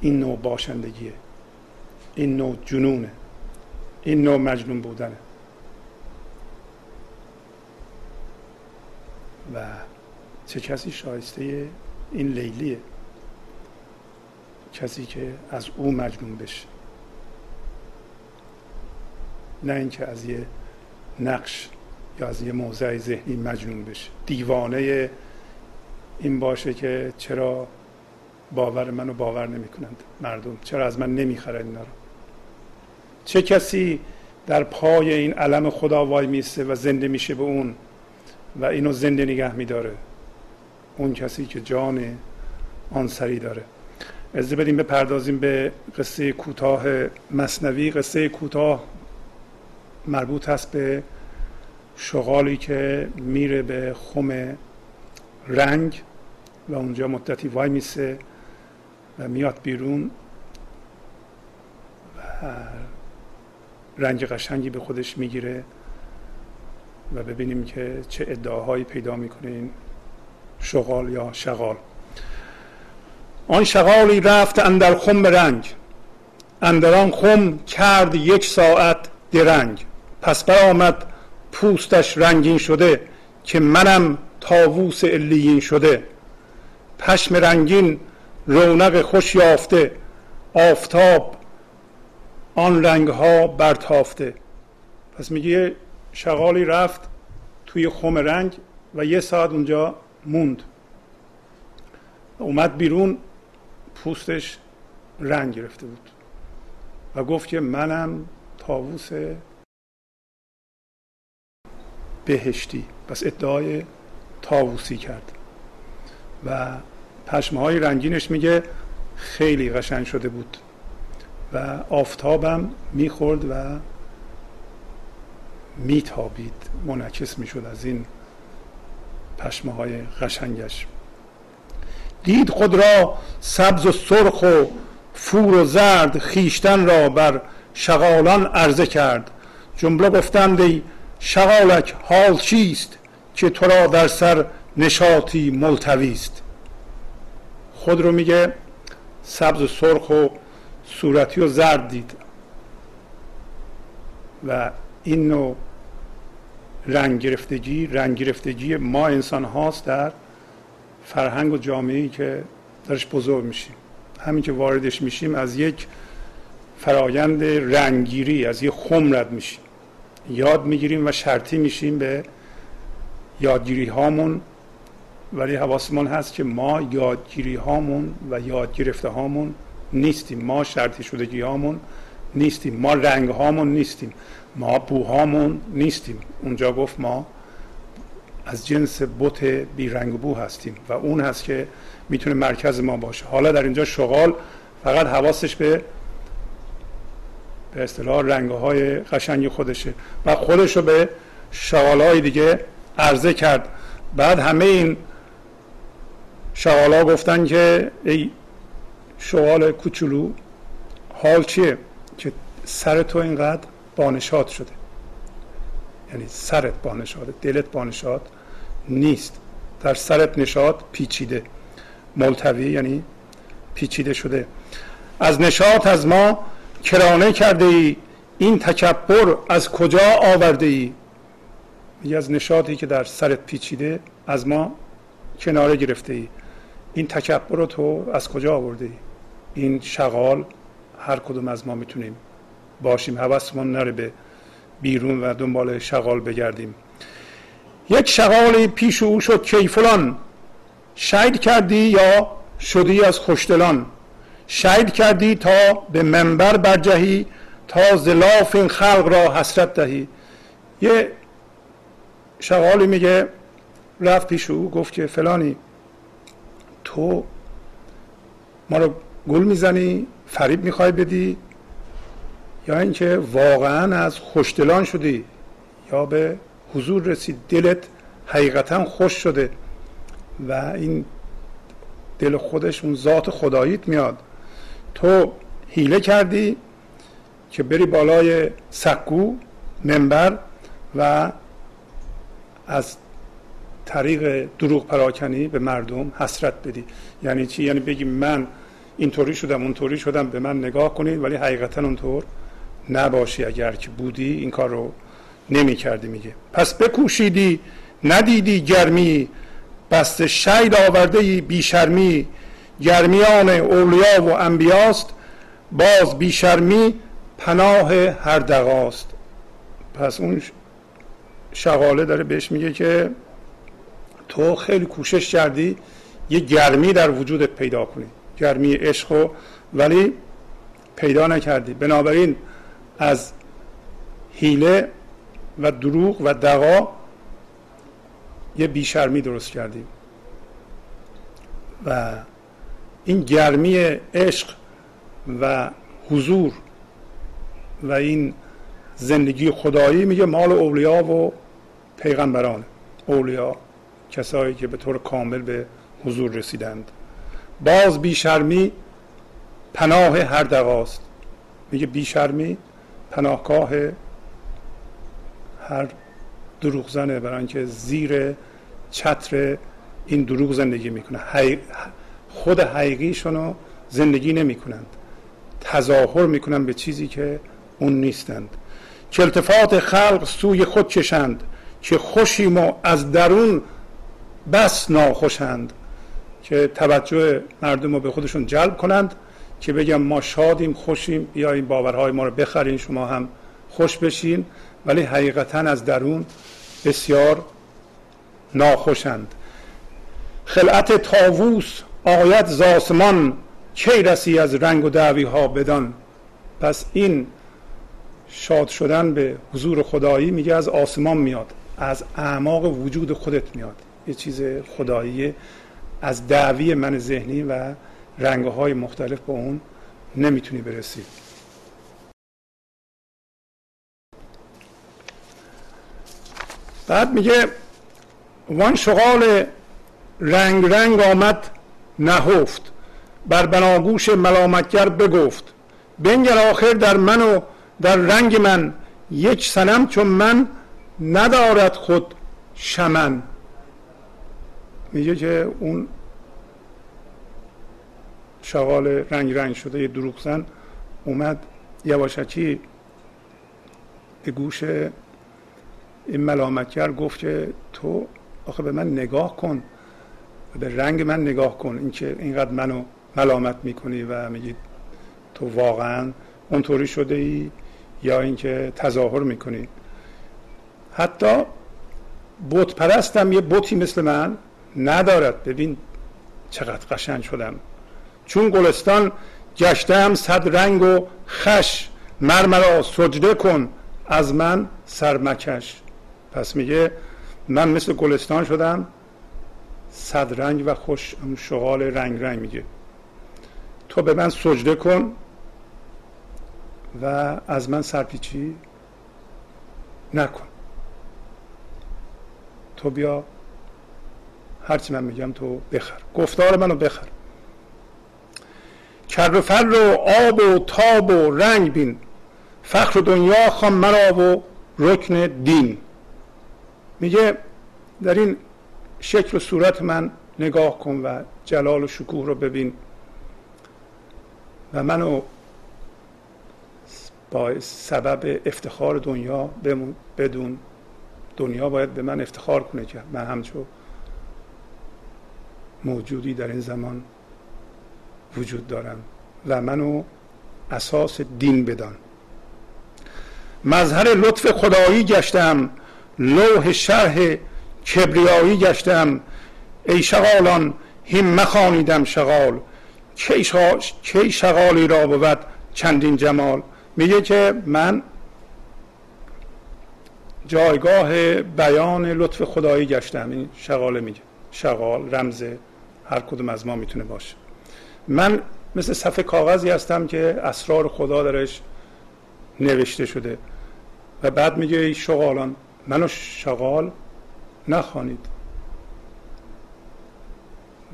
این نوع باشندگیه این نوع جنونه این نوع مجنون بودنه. و چه کسی شایسته این لیلیه؟ کسی که از او مجنون بشه. نه اینکه از یه نقش یا از یه موضع ذهنی مجنون بشه. دیوانه این باشه که چرا باور منو باور نمی کنند مردم. چرا از من نمی‌خرند اینا رو؟ چه کسی در پای این علم خدا وای میسته و زنده میشه به اون و اینو زنده نگه میداره؟ اون کسی که جان آن سری داره. از بدیم بپردازیم به قصه کوتاه مصنوی. قصه کوتاه مربوط هست به شغالی که میره به خم رنگ و اونجا مدتی وای میسه و میاد بیرون و رنگ قشنگی به خودش می‌گیره و ببینیم که چه ادعاهایی پیدا می‌کنه این شغال یا شغال. آن شغالی رفت اندر خم رنگ اندران خم کرد یک ساعت درنگ پس برآمد پوستش رنگین شده که منم تاووس علیین شده. پشم رنگین رونق خوش یافته آفتاب آن رنگ ها برتافته. پس میگه شغالی رفت توی خم رنگ و یه ساعت اونجا موند. اومد بیرون پوستش رنگ گرفته بود و گفت که منم تاووس بهشتی. پس ادعای تاووسی کرد. و پشمه های رنگینش میگه خیلی قشنگ شده بود. و آفتابم می‌خورد و میتابید. منعکس می‌شد از این پشمه های قشنگش. دید خود را سبز و سرخ و فور و زرد خیشتن را بر شغالان عرضه کرد. جمله گفتند ای شغالک حال چیست که تو را در سر نشاطی ملتویست؟ خود رو میگه سبز و سرخ و صورتی و زرد دید. و این نوع رنگ گرفتگی رنگ گرفتگی ما انسان هاست در فرهنگ و جامعه ای که درش بزرگ میشیم. همین که واردش میشیم از یک فرایند رنگگیری از یک خم رد میشیم. یاد می‌گیریم و شرطی میشیم به یادگیری هامون ولی حواسمون هست که ما یادگیری هامون و یاد گرفته هامون نیستیم. ما شرطی شدگی هامون نیستیم. ما رنگ هامون نیستیم. ما بوهامون نیستیم. اونجا گفت ما از جنس بی رنگ بو هستیم و اون هست که می‌تونه مرکز ما باشه. حالا در اینجا شغال فقط حواسش به به اصطلاح رنگ های قشنگ خودشه و خودش رو به شغال های دیگه عرضه کرد. بعد همه این شغال ها گفتن که ای شغال کوچولو حال چیه که سر تو اینقدر بانشاد شده؟ یعنی سرت بانشاده دلت بانشاد نیست. در سرت نشاد پیچیده. ملتوی یعنی پیچیده شده. از نشاط از ما کرانه کرده ای. این تکبر از کجا آورده ای؟ یه از نشاطی که در سرت پیچیده از ما کناره گرفته ای. این تکبر رو تو از کجا آورده ای؟ این شغال هر کدوم از ما می‌تونیم باشیم. حواسمون نره به بیرون و دنبال شغال بگردیم. یک شغالی پیش او شد کیفلان شاید کردی یا شدی از خوشدلان؟ شاید کردی تا به منبر برجهی تا زلاف این خلق را حسرت دهی. یه شغالی میگه رفت پیش او گفت که فلانی تو ما رو گل می‌زنی فریب می‌خوای بدی یا اینکه واقعا از خوشدلان شدی یا به حضور رسید دلت حقیقتا خوش شده و این دل خودش اون ذات خداییت میاد. تو حیله کردی که بری بالای سکو منبر و از طریق دروغ پراکنی به مردم حسرت بدی. یعنی چی؟ یعنی بگی من اینطوری شدم اونطوری شدم به من نگاه کنید ولی حقیقتا اونطور نباشی اگر که بودی این کار رو نمی کردی میگه. پس بکوشیدی ندیدی گرمی بست شید آورده ای بیشرمی. گرمیان اولیا و انبیاست باز بیشرمی پناه هر دقاست پس اون شغاله داره بهش میگه که تو خیلی کوشش کردی یه گرمی در وجودت پیدا کنی. گرمی عشق ولی پیدا نکردی. بنابراین از حیله و دروغ و دقا یه بیشرمی درست کردیم و این گرمی عشق و حضور و این زندگی خدایی میگه مال اولیا و پیغمبران. اولیا کسایی که به طور کامل به حضور رسیدند. باز بیشرمی پناه هر دقاست میگه بیشرمی پناهگاه هر دروغ زنه برای اینکه زیر چتر این دروغ زندگی می‌کنه. خود حقیقیشون رو زندگی نمی‌کنند. تظاهر می‌کنند به چیزی که اون نیستند. که التفات خلق سوی خود کشند که خوشیم و از درون بس ناخوشند. که توجه مردم رو به خودشون جلب کنند که بگم ما شادیم خوشیم بیاین باورهای ما رو بخرین شما هم خوش بشین. ولی حقیقتا از درون بسیار ناخوشند. خلعت تاووس آیت زاسمان کی رسی از رنگ و دعوی ها بدان؟ پس این شاد شدن به حضور خدایی میگه از آسمان میاد از اعماق وجود خودت میاد. یه چیز خداییه از دعوی من ذهنی و رنگ های مختلف با اون نمی‌تونی برسی. بعد میگه وان شغال رنگ رنگ آمد نهفت. بر بناگوش ملامتگر بگفت. بنگر آخر در من و در رنگ من یک سنم چون من ندارد خود شمن. میگه که اون شغال رنگ رنگ شده یه دروغ زن اومد یواشکی به گوش این ملامتگر گفت که تو آخه به من نگاه کن به رنگ من نگاه کن اینکه اینقدر منو ملامت می‌کنی و میگی تو واقعا اونطوری شده ای یا اینکه تظاهر می‌کنی. حتی بت پرستم یه بتی مثل من ندارد. ببین چقدر قشنگ شدم. چون گلستان گشتم صد رنگ و خش. مرمرا سجده کن. از من سرمکش پس میگه من مثل گلستان شدم صد رنگ و خوش شغال رنگ رنگ میگه. تو به من سجده کن و از من سرپیچی نکن. تو بیا هرچی من میگم تو بخر. گفتار منو بخر. کر و فر و آب و تاب و رنگ بین. فخر دنیا خام مرا و رکن دین. میگه در این شکل و صورت من نگاه کن و جلال و شکوه رو ببین. و منو با سبب افتخار دنیا بدون دنیا باید به من افتخار کنه که من همچون موجودی در این زمان وجود دارم و منو اساس دین بدان. مظهر لطف خدایی گشتم لوح شرح کبریایی گشتم. ای شغالان هم مخانیدم شغال. کی شغالی را بود چندین جمال؟ میگه که من جایگاه بیان لطف خدایی گشتم. این شغاله میگه. شغال رمز هر کدوم از ما می‌تونه باشه. من مثل صفحه کاغذی هستم که اسرار خدا درش نوشته شده. و بعد میگه ای شغالان منو شغال نخوانید.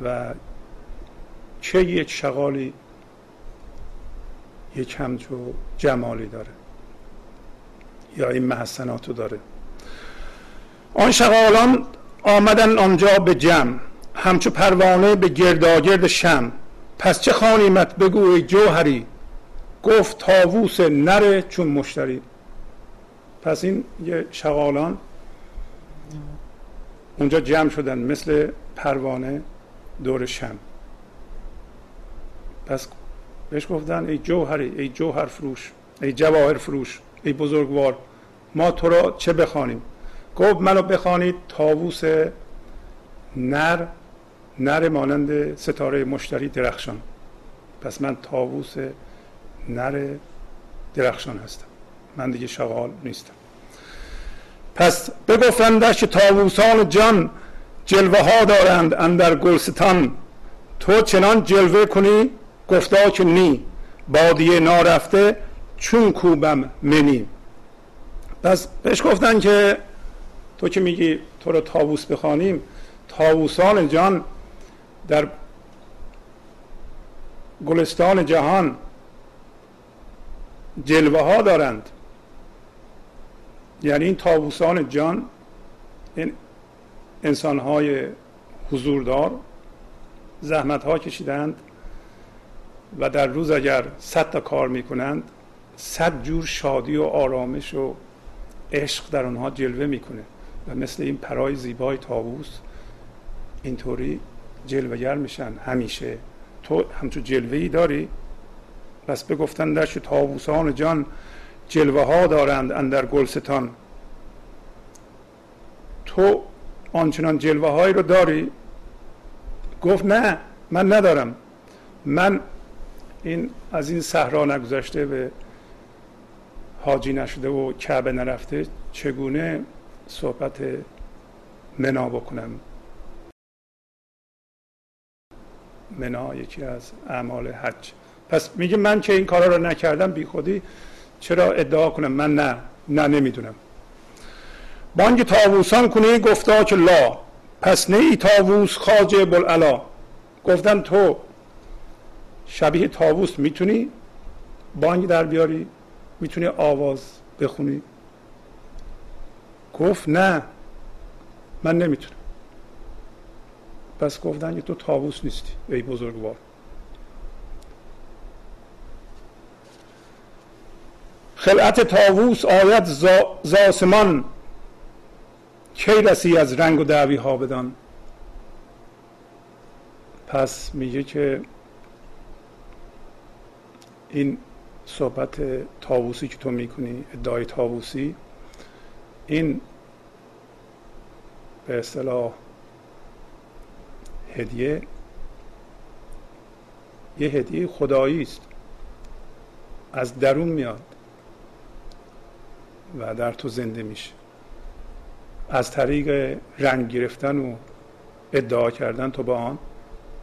و چه یک شغالی یک همچو جمالی داره. یا این محسنات رو داره. آن شغالان آمدن آنجا به جمع. همچو پروانه به گرداگرد شم. پس چه خانیمت؟ بگو جوهری. گفت تاووس نره چون مشتری. پس این یه شغالان اونجا جمع شدن مثل پروانه دور شم. پس بهش گفتن ای جوهری ای جوهر فروش ای جواهر فروش ای بزرگوار ما تو را چه بخوانیم؟ گفت منو بخوانید تاووس نر نر مانند ستاره مشتری درخشان. پس من تاووس نر درخشان هستم. من دیگه شغال نیستم. پس بگفتندش که تاووسان جان جلوه ها دارند اندر گلستان. تو چنان جلوه کنی؟ گفتا که نی. بادیه نارفته چون کوبم منی. پس بهش گفتن که تو که میگی تو رو تاووس بخوانیم تاووسان جان در گلستان جهان جلوه ها دارند. یعنی این تاووسان جان این انسان های حضوردار زحمت ها کشیدند و در روز اگر صد تا کار می‌کنند صد جور شادی و آرامش و عشق در آنها جلوه می‌کنه. و مثل این پرای زیبای تاووس اینطوری جلوگر میشن. همیشه. تو همچون جلوه ای داری؟ پس بگفتن در تاووسان جان جلوه ها دارند اندر گلستان. تو آنچنان جلوه هایی رو داری؟ گفت نه من ندارم. من این از این صحرا نگذشته به حاجی نشده و کعبه نرفته چگونه صحبت منا بکنم؟ منا یکی از اعمال حج. پس میگه من که این کارا رو نکردم بی خودی چرا ادعا کنم؟ من نه نه نمی‌دونم. بانگ تاووسان کنه گفتا که لا. پس نه ای تاووس خاجه بلالا گفتن تو شبیه تاووس می‌تونی بانگ در بیاری؟ می‌تونی آواز بخونی؟ گفت نه من نمی‌تونم. پس گفتن تو تاووس نیستی ای بزرگوار. خلعت تاووس آید زاسمان کی رسی از رنگ و دعوی ها بدان؟ پس میگه که این صحبت تاووسی که تو می‌کنی ادعای تاووسی این به اصطلاح هدیه یه هدیه خدایی است. از درون میاد و در تو زنده میشه. از طریق رنگ گرفتن و ادعا کردن تو به آن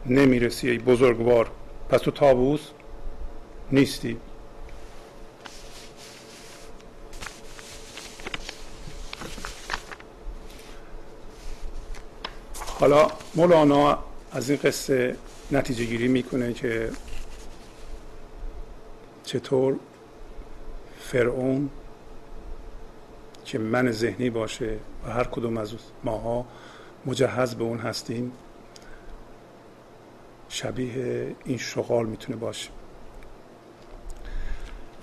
نمی‌رسی ای بزرگوار. پس تو تابوس نیستی. حالا مولانا از این قصه نتیجه گیری می‌کنه که چطور فرعون که من ذهنی باشه و هر کدوم از ماها مجهز به اون هستیم شبیه این شغال می‌تونه باشه.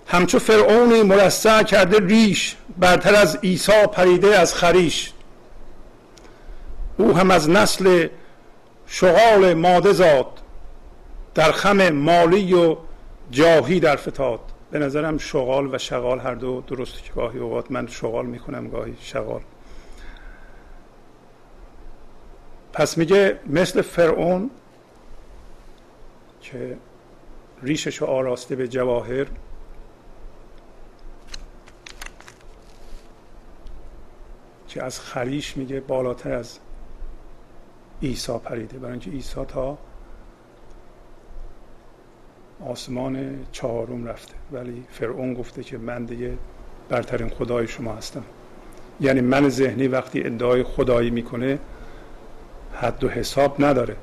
همچو فرعونی مرصع کرده ریش برتر از عیسی پریده از خریش. او هم از نسل شغال ماده زاد در خم مالی و جاهی در فتاد. به نظرم شغال و شغال هر دو درسته که گاهی اوقات من شغال می‌کنم گاهی شغال. پس میگه مثل فرعون که ریشش رو آراسته به جواهر که از خریش میگه بالاتر از عیسی پریده. برای اینکه عیسی تا آسمان چهارم رفته. ولی فرعون گفته که من دیگه برترین خدای شما هستم. یعنی من ذهنی وقتی ادعای خدایی می‌کنه حد و حساب نداره.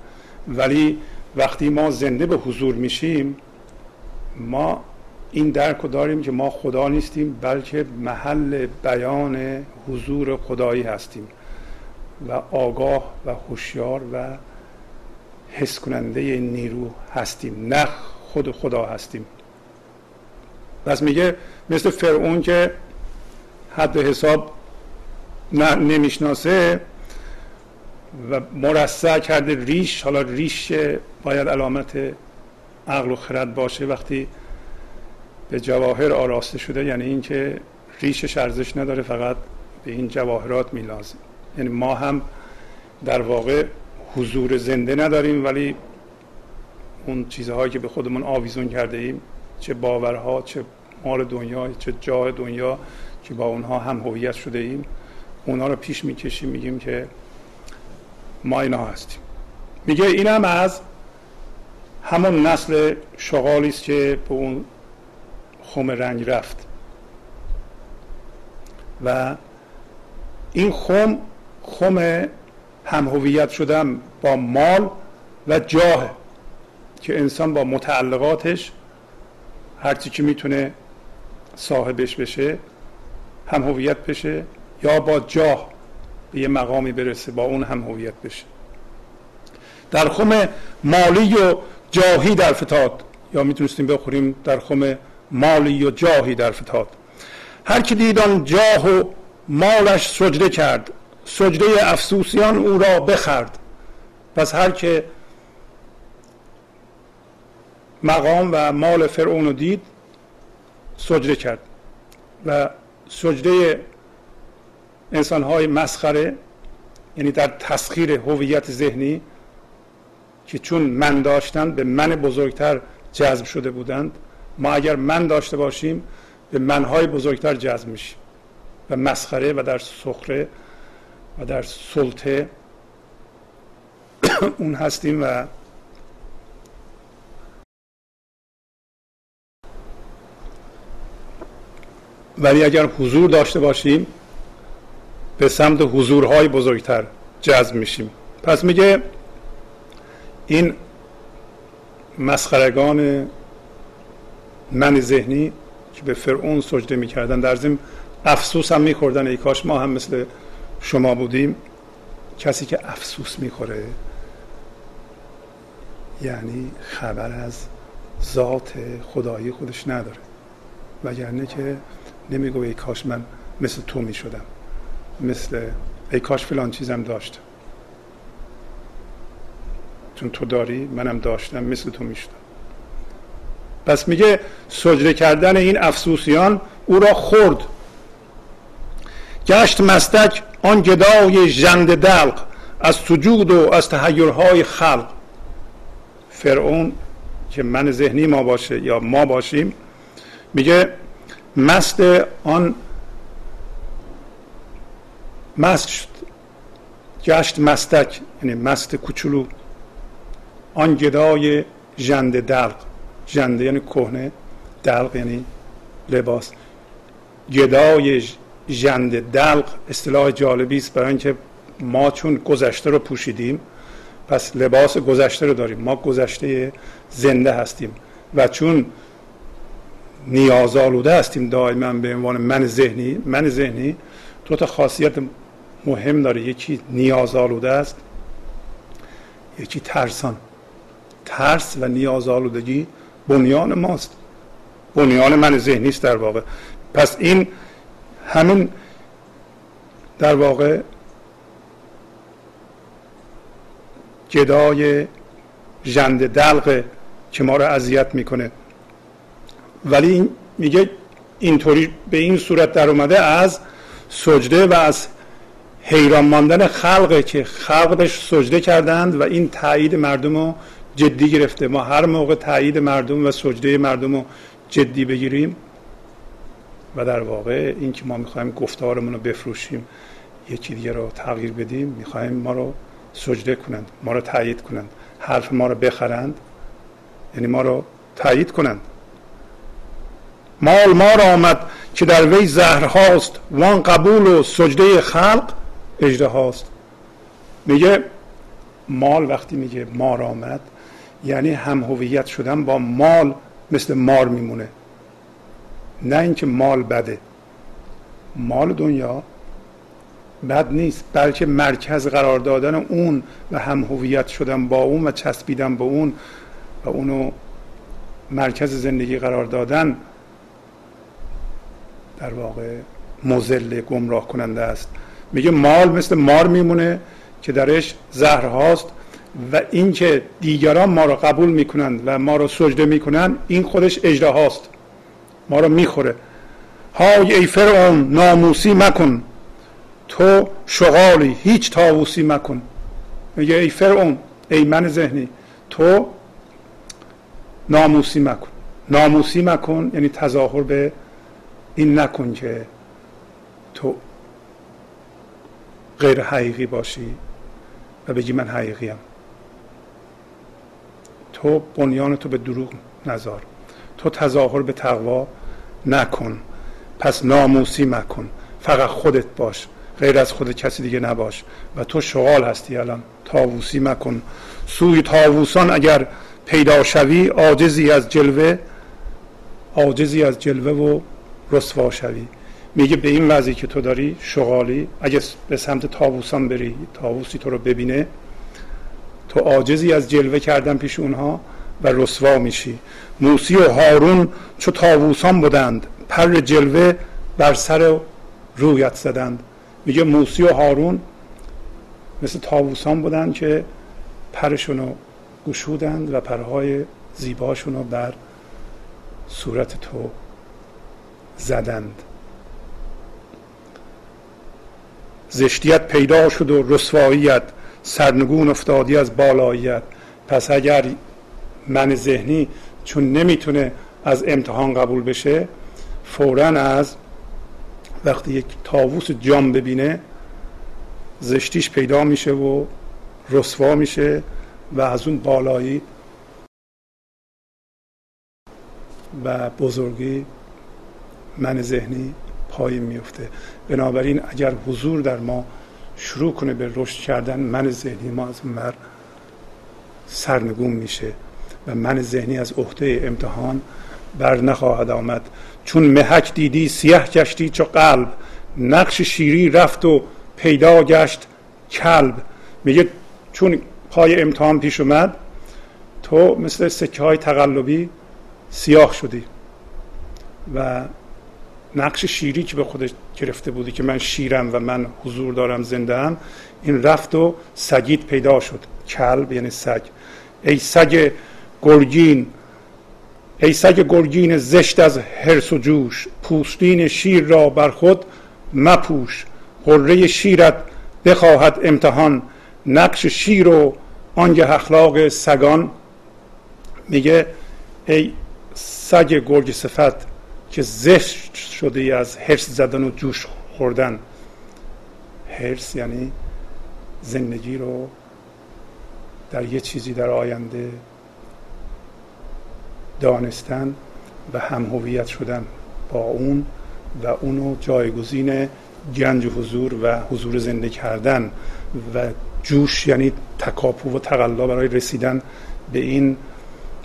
ولی وقتی ما زنده به حضور میشیم ما این درک رو داریم که ما خدا نیستیم بلکه محل بیان حضور خدایی هستیم. و آگاه و هوشیار و حس کننده نیرو هستیم. نه خود خدا هستیم. پس میگه مثل فرعون که حد حساب نه نمی‌شناسه و مرسع کرده ریش حالا ریش باید علامت عقل و خرد باشه وقتی به جواهر آراسته شده یعنی اینکه ریشش ارزش نداره فقط به این جواهرات میلازم یعنی ما هم در واقع حضور زنده نداریم ولی اون چیزهایی که به خودمون آویزون کرده ایم چه باورها چه مال دنیا چه جاه دنیا که با اونها هم هویت شده ایم اونها رو پیش می‌کشیم میگیم که ما اینا هستیم. میگه اینم از همون نسل شغالی است که به اون خم رنگ رفت. و این خم خم هم هویت شدن با مال و جاه که انسان با متعلقاتش هرچی که می‌تونه صاحبش بشه هم هویت بشه یا با جاه به یه مقامی برسه با اون هم هویت بشه. در خم مالی و جاهی در فتاد. یا می‌تونستیم بخوریم در خم مالی و جاهی در فتاد. هر کی دید آن جاه و مالش سجده کرد سجده افسوسیان او را بخرد. پس هر که مقام و مال فرعون رو دید سجده کرد. و سجده انسان های مسخره یعنی در تسخیر هویت ذهنی که چون من داشتن به من بزرگتر جذب شده بودند. ما اگر من داشته باشیم به منهای بزرگتر جذب میشیم. و مسخره و در سخره و در سلطه اون هستیم و ولی اگر حضور داشته باشیم به سمت حضورهای بزرگتر جذب میشیم. پس میگه این مسخرگان من ذهنی که به فرعون سجده می‌کردن در ضمن افسوس هم میخوردن ای کاش ما هم مثل شما بودیم کسی که افسوس می‌خوره یعنی خبر از ذات خدایی خودش نداره. وگرنه که نمیگو ای کاش من مثل تو می‌شدم مثل ای کاش فلان چیزم داشتم چون تو داری منم داشتم مثل تو می‌شدم. پس میگه سجده کردن این افسوسیان او را خورد. گشت مستک آن گدای ژند دلق از سجود و از تحیرهای خلق. فرعون که من ذهنی ما باشه یا ما باشیم میگه مست آن مست گشت مستک یعنی مست کوچولو آن گدای ژند دلق. ژنده یعنی کهنه دلق یعنی لباس. گدای ژند دلق اصطلاح جالبی است برای اینکه ما چون گذشته رو پوشیدیم پس لباس گذشته رو داریم. ما گذشته زنده هستیم و چون نیازآلوده هستیم دائما به عنوان من ذهنی من ذهنی دو تا خاصیت مهم داره. یکی نیازآلوده است یکی ترسان. ترس و نیازآلودگی بنیان ماست. بنیان من ذهنی است در واقع. پس این همین در واقع جدای جند دلق که ما رو اذیت می‌کنه. ولی میگه اینطوری به این صورت در اومده از سجده و از حیران ماندن خلقه که خلقش سجده کردند و این تایید مردم رو جدی گرفته. ما هر موقع تایید مردم و سجده مردم رو جدی بگیریم و در واقع این که ما می‌خوایم گفتارمون رو بفروشیم یکی دیگه رو تغییر بدیم می‌خوایم ما رو سجده کنند ما رو تایید کنند حرف ما رو بخرند یعنی ما رو تایید کنند. مال ما را آمد که در وی زهر هاست وان قبول و سجده خلق اجده هاست. میگه مال وقتی میگه مار آمد یعنی هم هویت شدن با مال مثل مار میمونه. نه اینکه مال بده. مال دنیا بد نیست بلکه مرکز قرار دادن اون و هم هویت شدن با اون و چسبیدن به اون و اونو مرکز زندگی قرار دادن در واقع مزل گمراه کننده است. میگه مال مثل مار میمونه که درش زهر هاست و اینکه دیگران ما رو قبول می‌کنند و ما رو سجده می‌کنند این خودش اجده هاست. ما رو می‌خوره. های ای فرعون ناموسی مکن. تو شغالی هیچ تاووسی مکن. میگه ای فرعون ای من ذهنی تو ناموسی مکن. ناموسی مکن یعنی تظاهر به این نکن که تو غیر حقیقی باشی و بگی من حقیقیم. تو بنیان تو به دروغ نذار تو تظاهر به تقوا نکن. پس ناموسی مکن. فقط خودت باش. غیر از خود کسی دیگه نباش. و تو شغال هستی الان. تاووسی مکن. سوی تاووسان اگر پیدا شوی عاجزی از جلوه عاجزی از جلوه و رسوا شوی. میگه به این وضعی که تو داری شغالی اگه به سمت تاووسان بری تاووسی تو رو ببینه تو عاجزی از جلوه کردن پیش اونها. و رسوا میشی. موسی و هارون چو تاووسان بودند. پر جلوه بر سر رویت زدند. میگه موسی و هارون مثل تاووسان بودند که پرشونو گشودند و پرهای زیباشون رو بر صورت تو زدند. زشتیت پیدا شد و رسواییت سرنگون افتادی از بالاییت. پس اگر من ذهنی چون نمی‌تونه از امتحان قبول بشه فورا از وقتی یک تاووس جام ببینه زشتیش پیدا میشه و رسوا میشه و از اون بالایی و بزرگی من ذهنی پایین میفته. بنابراین اگر حضور در ما شروع کنه به رشد کردن من ذهنی ما از مر سرنگون میشه. من ذهنی از عهده امتحان بر نخواهد آمد. چون محک دیدی سیه گشتی چو قلب. نقش شیری رفت و پیدا گشت کلب. میگه چون پای امتحان پیش اومد تو مثل سکه های تقلبی سیاه شدی. و نقش شیری که به خودش گرفته بودی که من شیرم و من حضور دارم زنده هم این رفت و سگیت پیدا شد. کلب یعنی سگ. ای سگ گرگین. ای سگ گرگین زشت از هرس و جوش پوستین شیر را بر خود مپوش. قره شیرت بخواهد امتحان نقش شیر و آنگه اخلاق سگان. میگه ای سگ گرگ صفت که زشت شده از حرس زدن و جوش خوردن. حرس یعنی زندگی رو در یه چیزی در آینده دانستن و هم هویت شدن با اون و اونو جایگزین گنج حضور و حضور زنده کردن و جوش یعنی تکاپو و تقلا برای رسیدن به این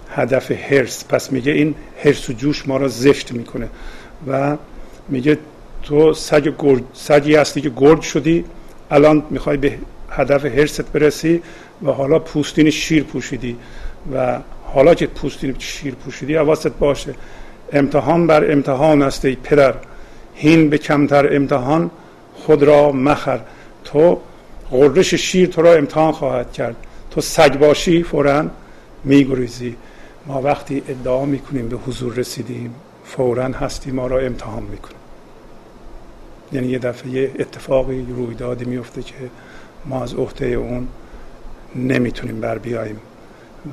هدف هرس پس میگه این هرس و جوش ما را زشت می‌کنه و میگه تو سگ گرد سگی هستی که گرد شدی الان می‌خوای به هدف هرست برسی و حالا پوستین شیر پوشیدی و حالا که پوستین شیر پوشیدی حواست باشه. امتحان بر امتحان است ای پدر. هین به کمتر امتحان خود را مخر. تو غرش شیر تو را امتحان خواهد کرد. تو سگ باشی فورا میگریزی. ما وقتی ادعا می‌کنیم به حضور رسیدیم فورا هستی ما را امتحان می‌کنیم یعنی یه دفعه یه اتفاقی رویدادی میفته که ما از عهده اون نمی‌تونیم بر بیاییم.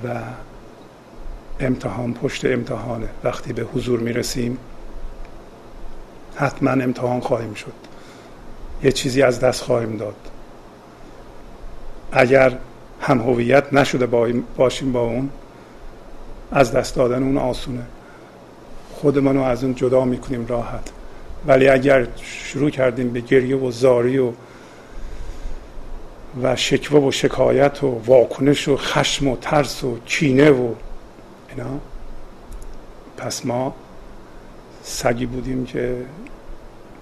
و امتحان پشت امتحانه. وقتی به حضور می‌رسیم حتما امتحان خواهیم شد. یه چیزی از دست خواهیم داد. اگر هم هویت نشده باشیم با اون از دست دادن اون آسونه. خودمون رو از اون جدا می‌کنیم راحت. ولی اگر شروع کردیم به گریه و زاری و و شکوه و شکایت و واکنش و خشم و ترس و کینه و اینا. پس ما سگی بودیم که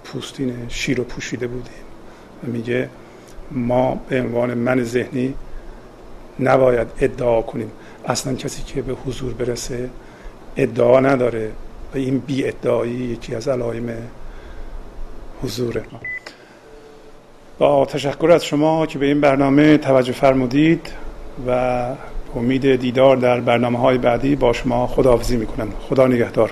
پوستین شیر رو پوشیده بودیم. و میگه ما به عنوان من ذهنی نباید ادعا کنیم. اصلا کسی که به حضور برسه ادعا نداره و این بی ادعایی یکی از علائم حضوره با تشکر از شما که به این برنامه توجه فرمودید و امید دیدار در برنامه های بعدی با شما خداحافظی می‌کنم. خدا نگهدار.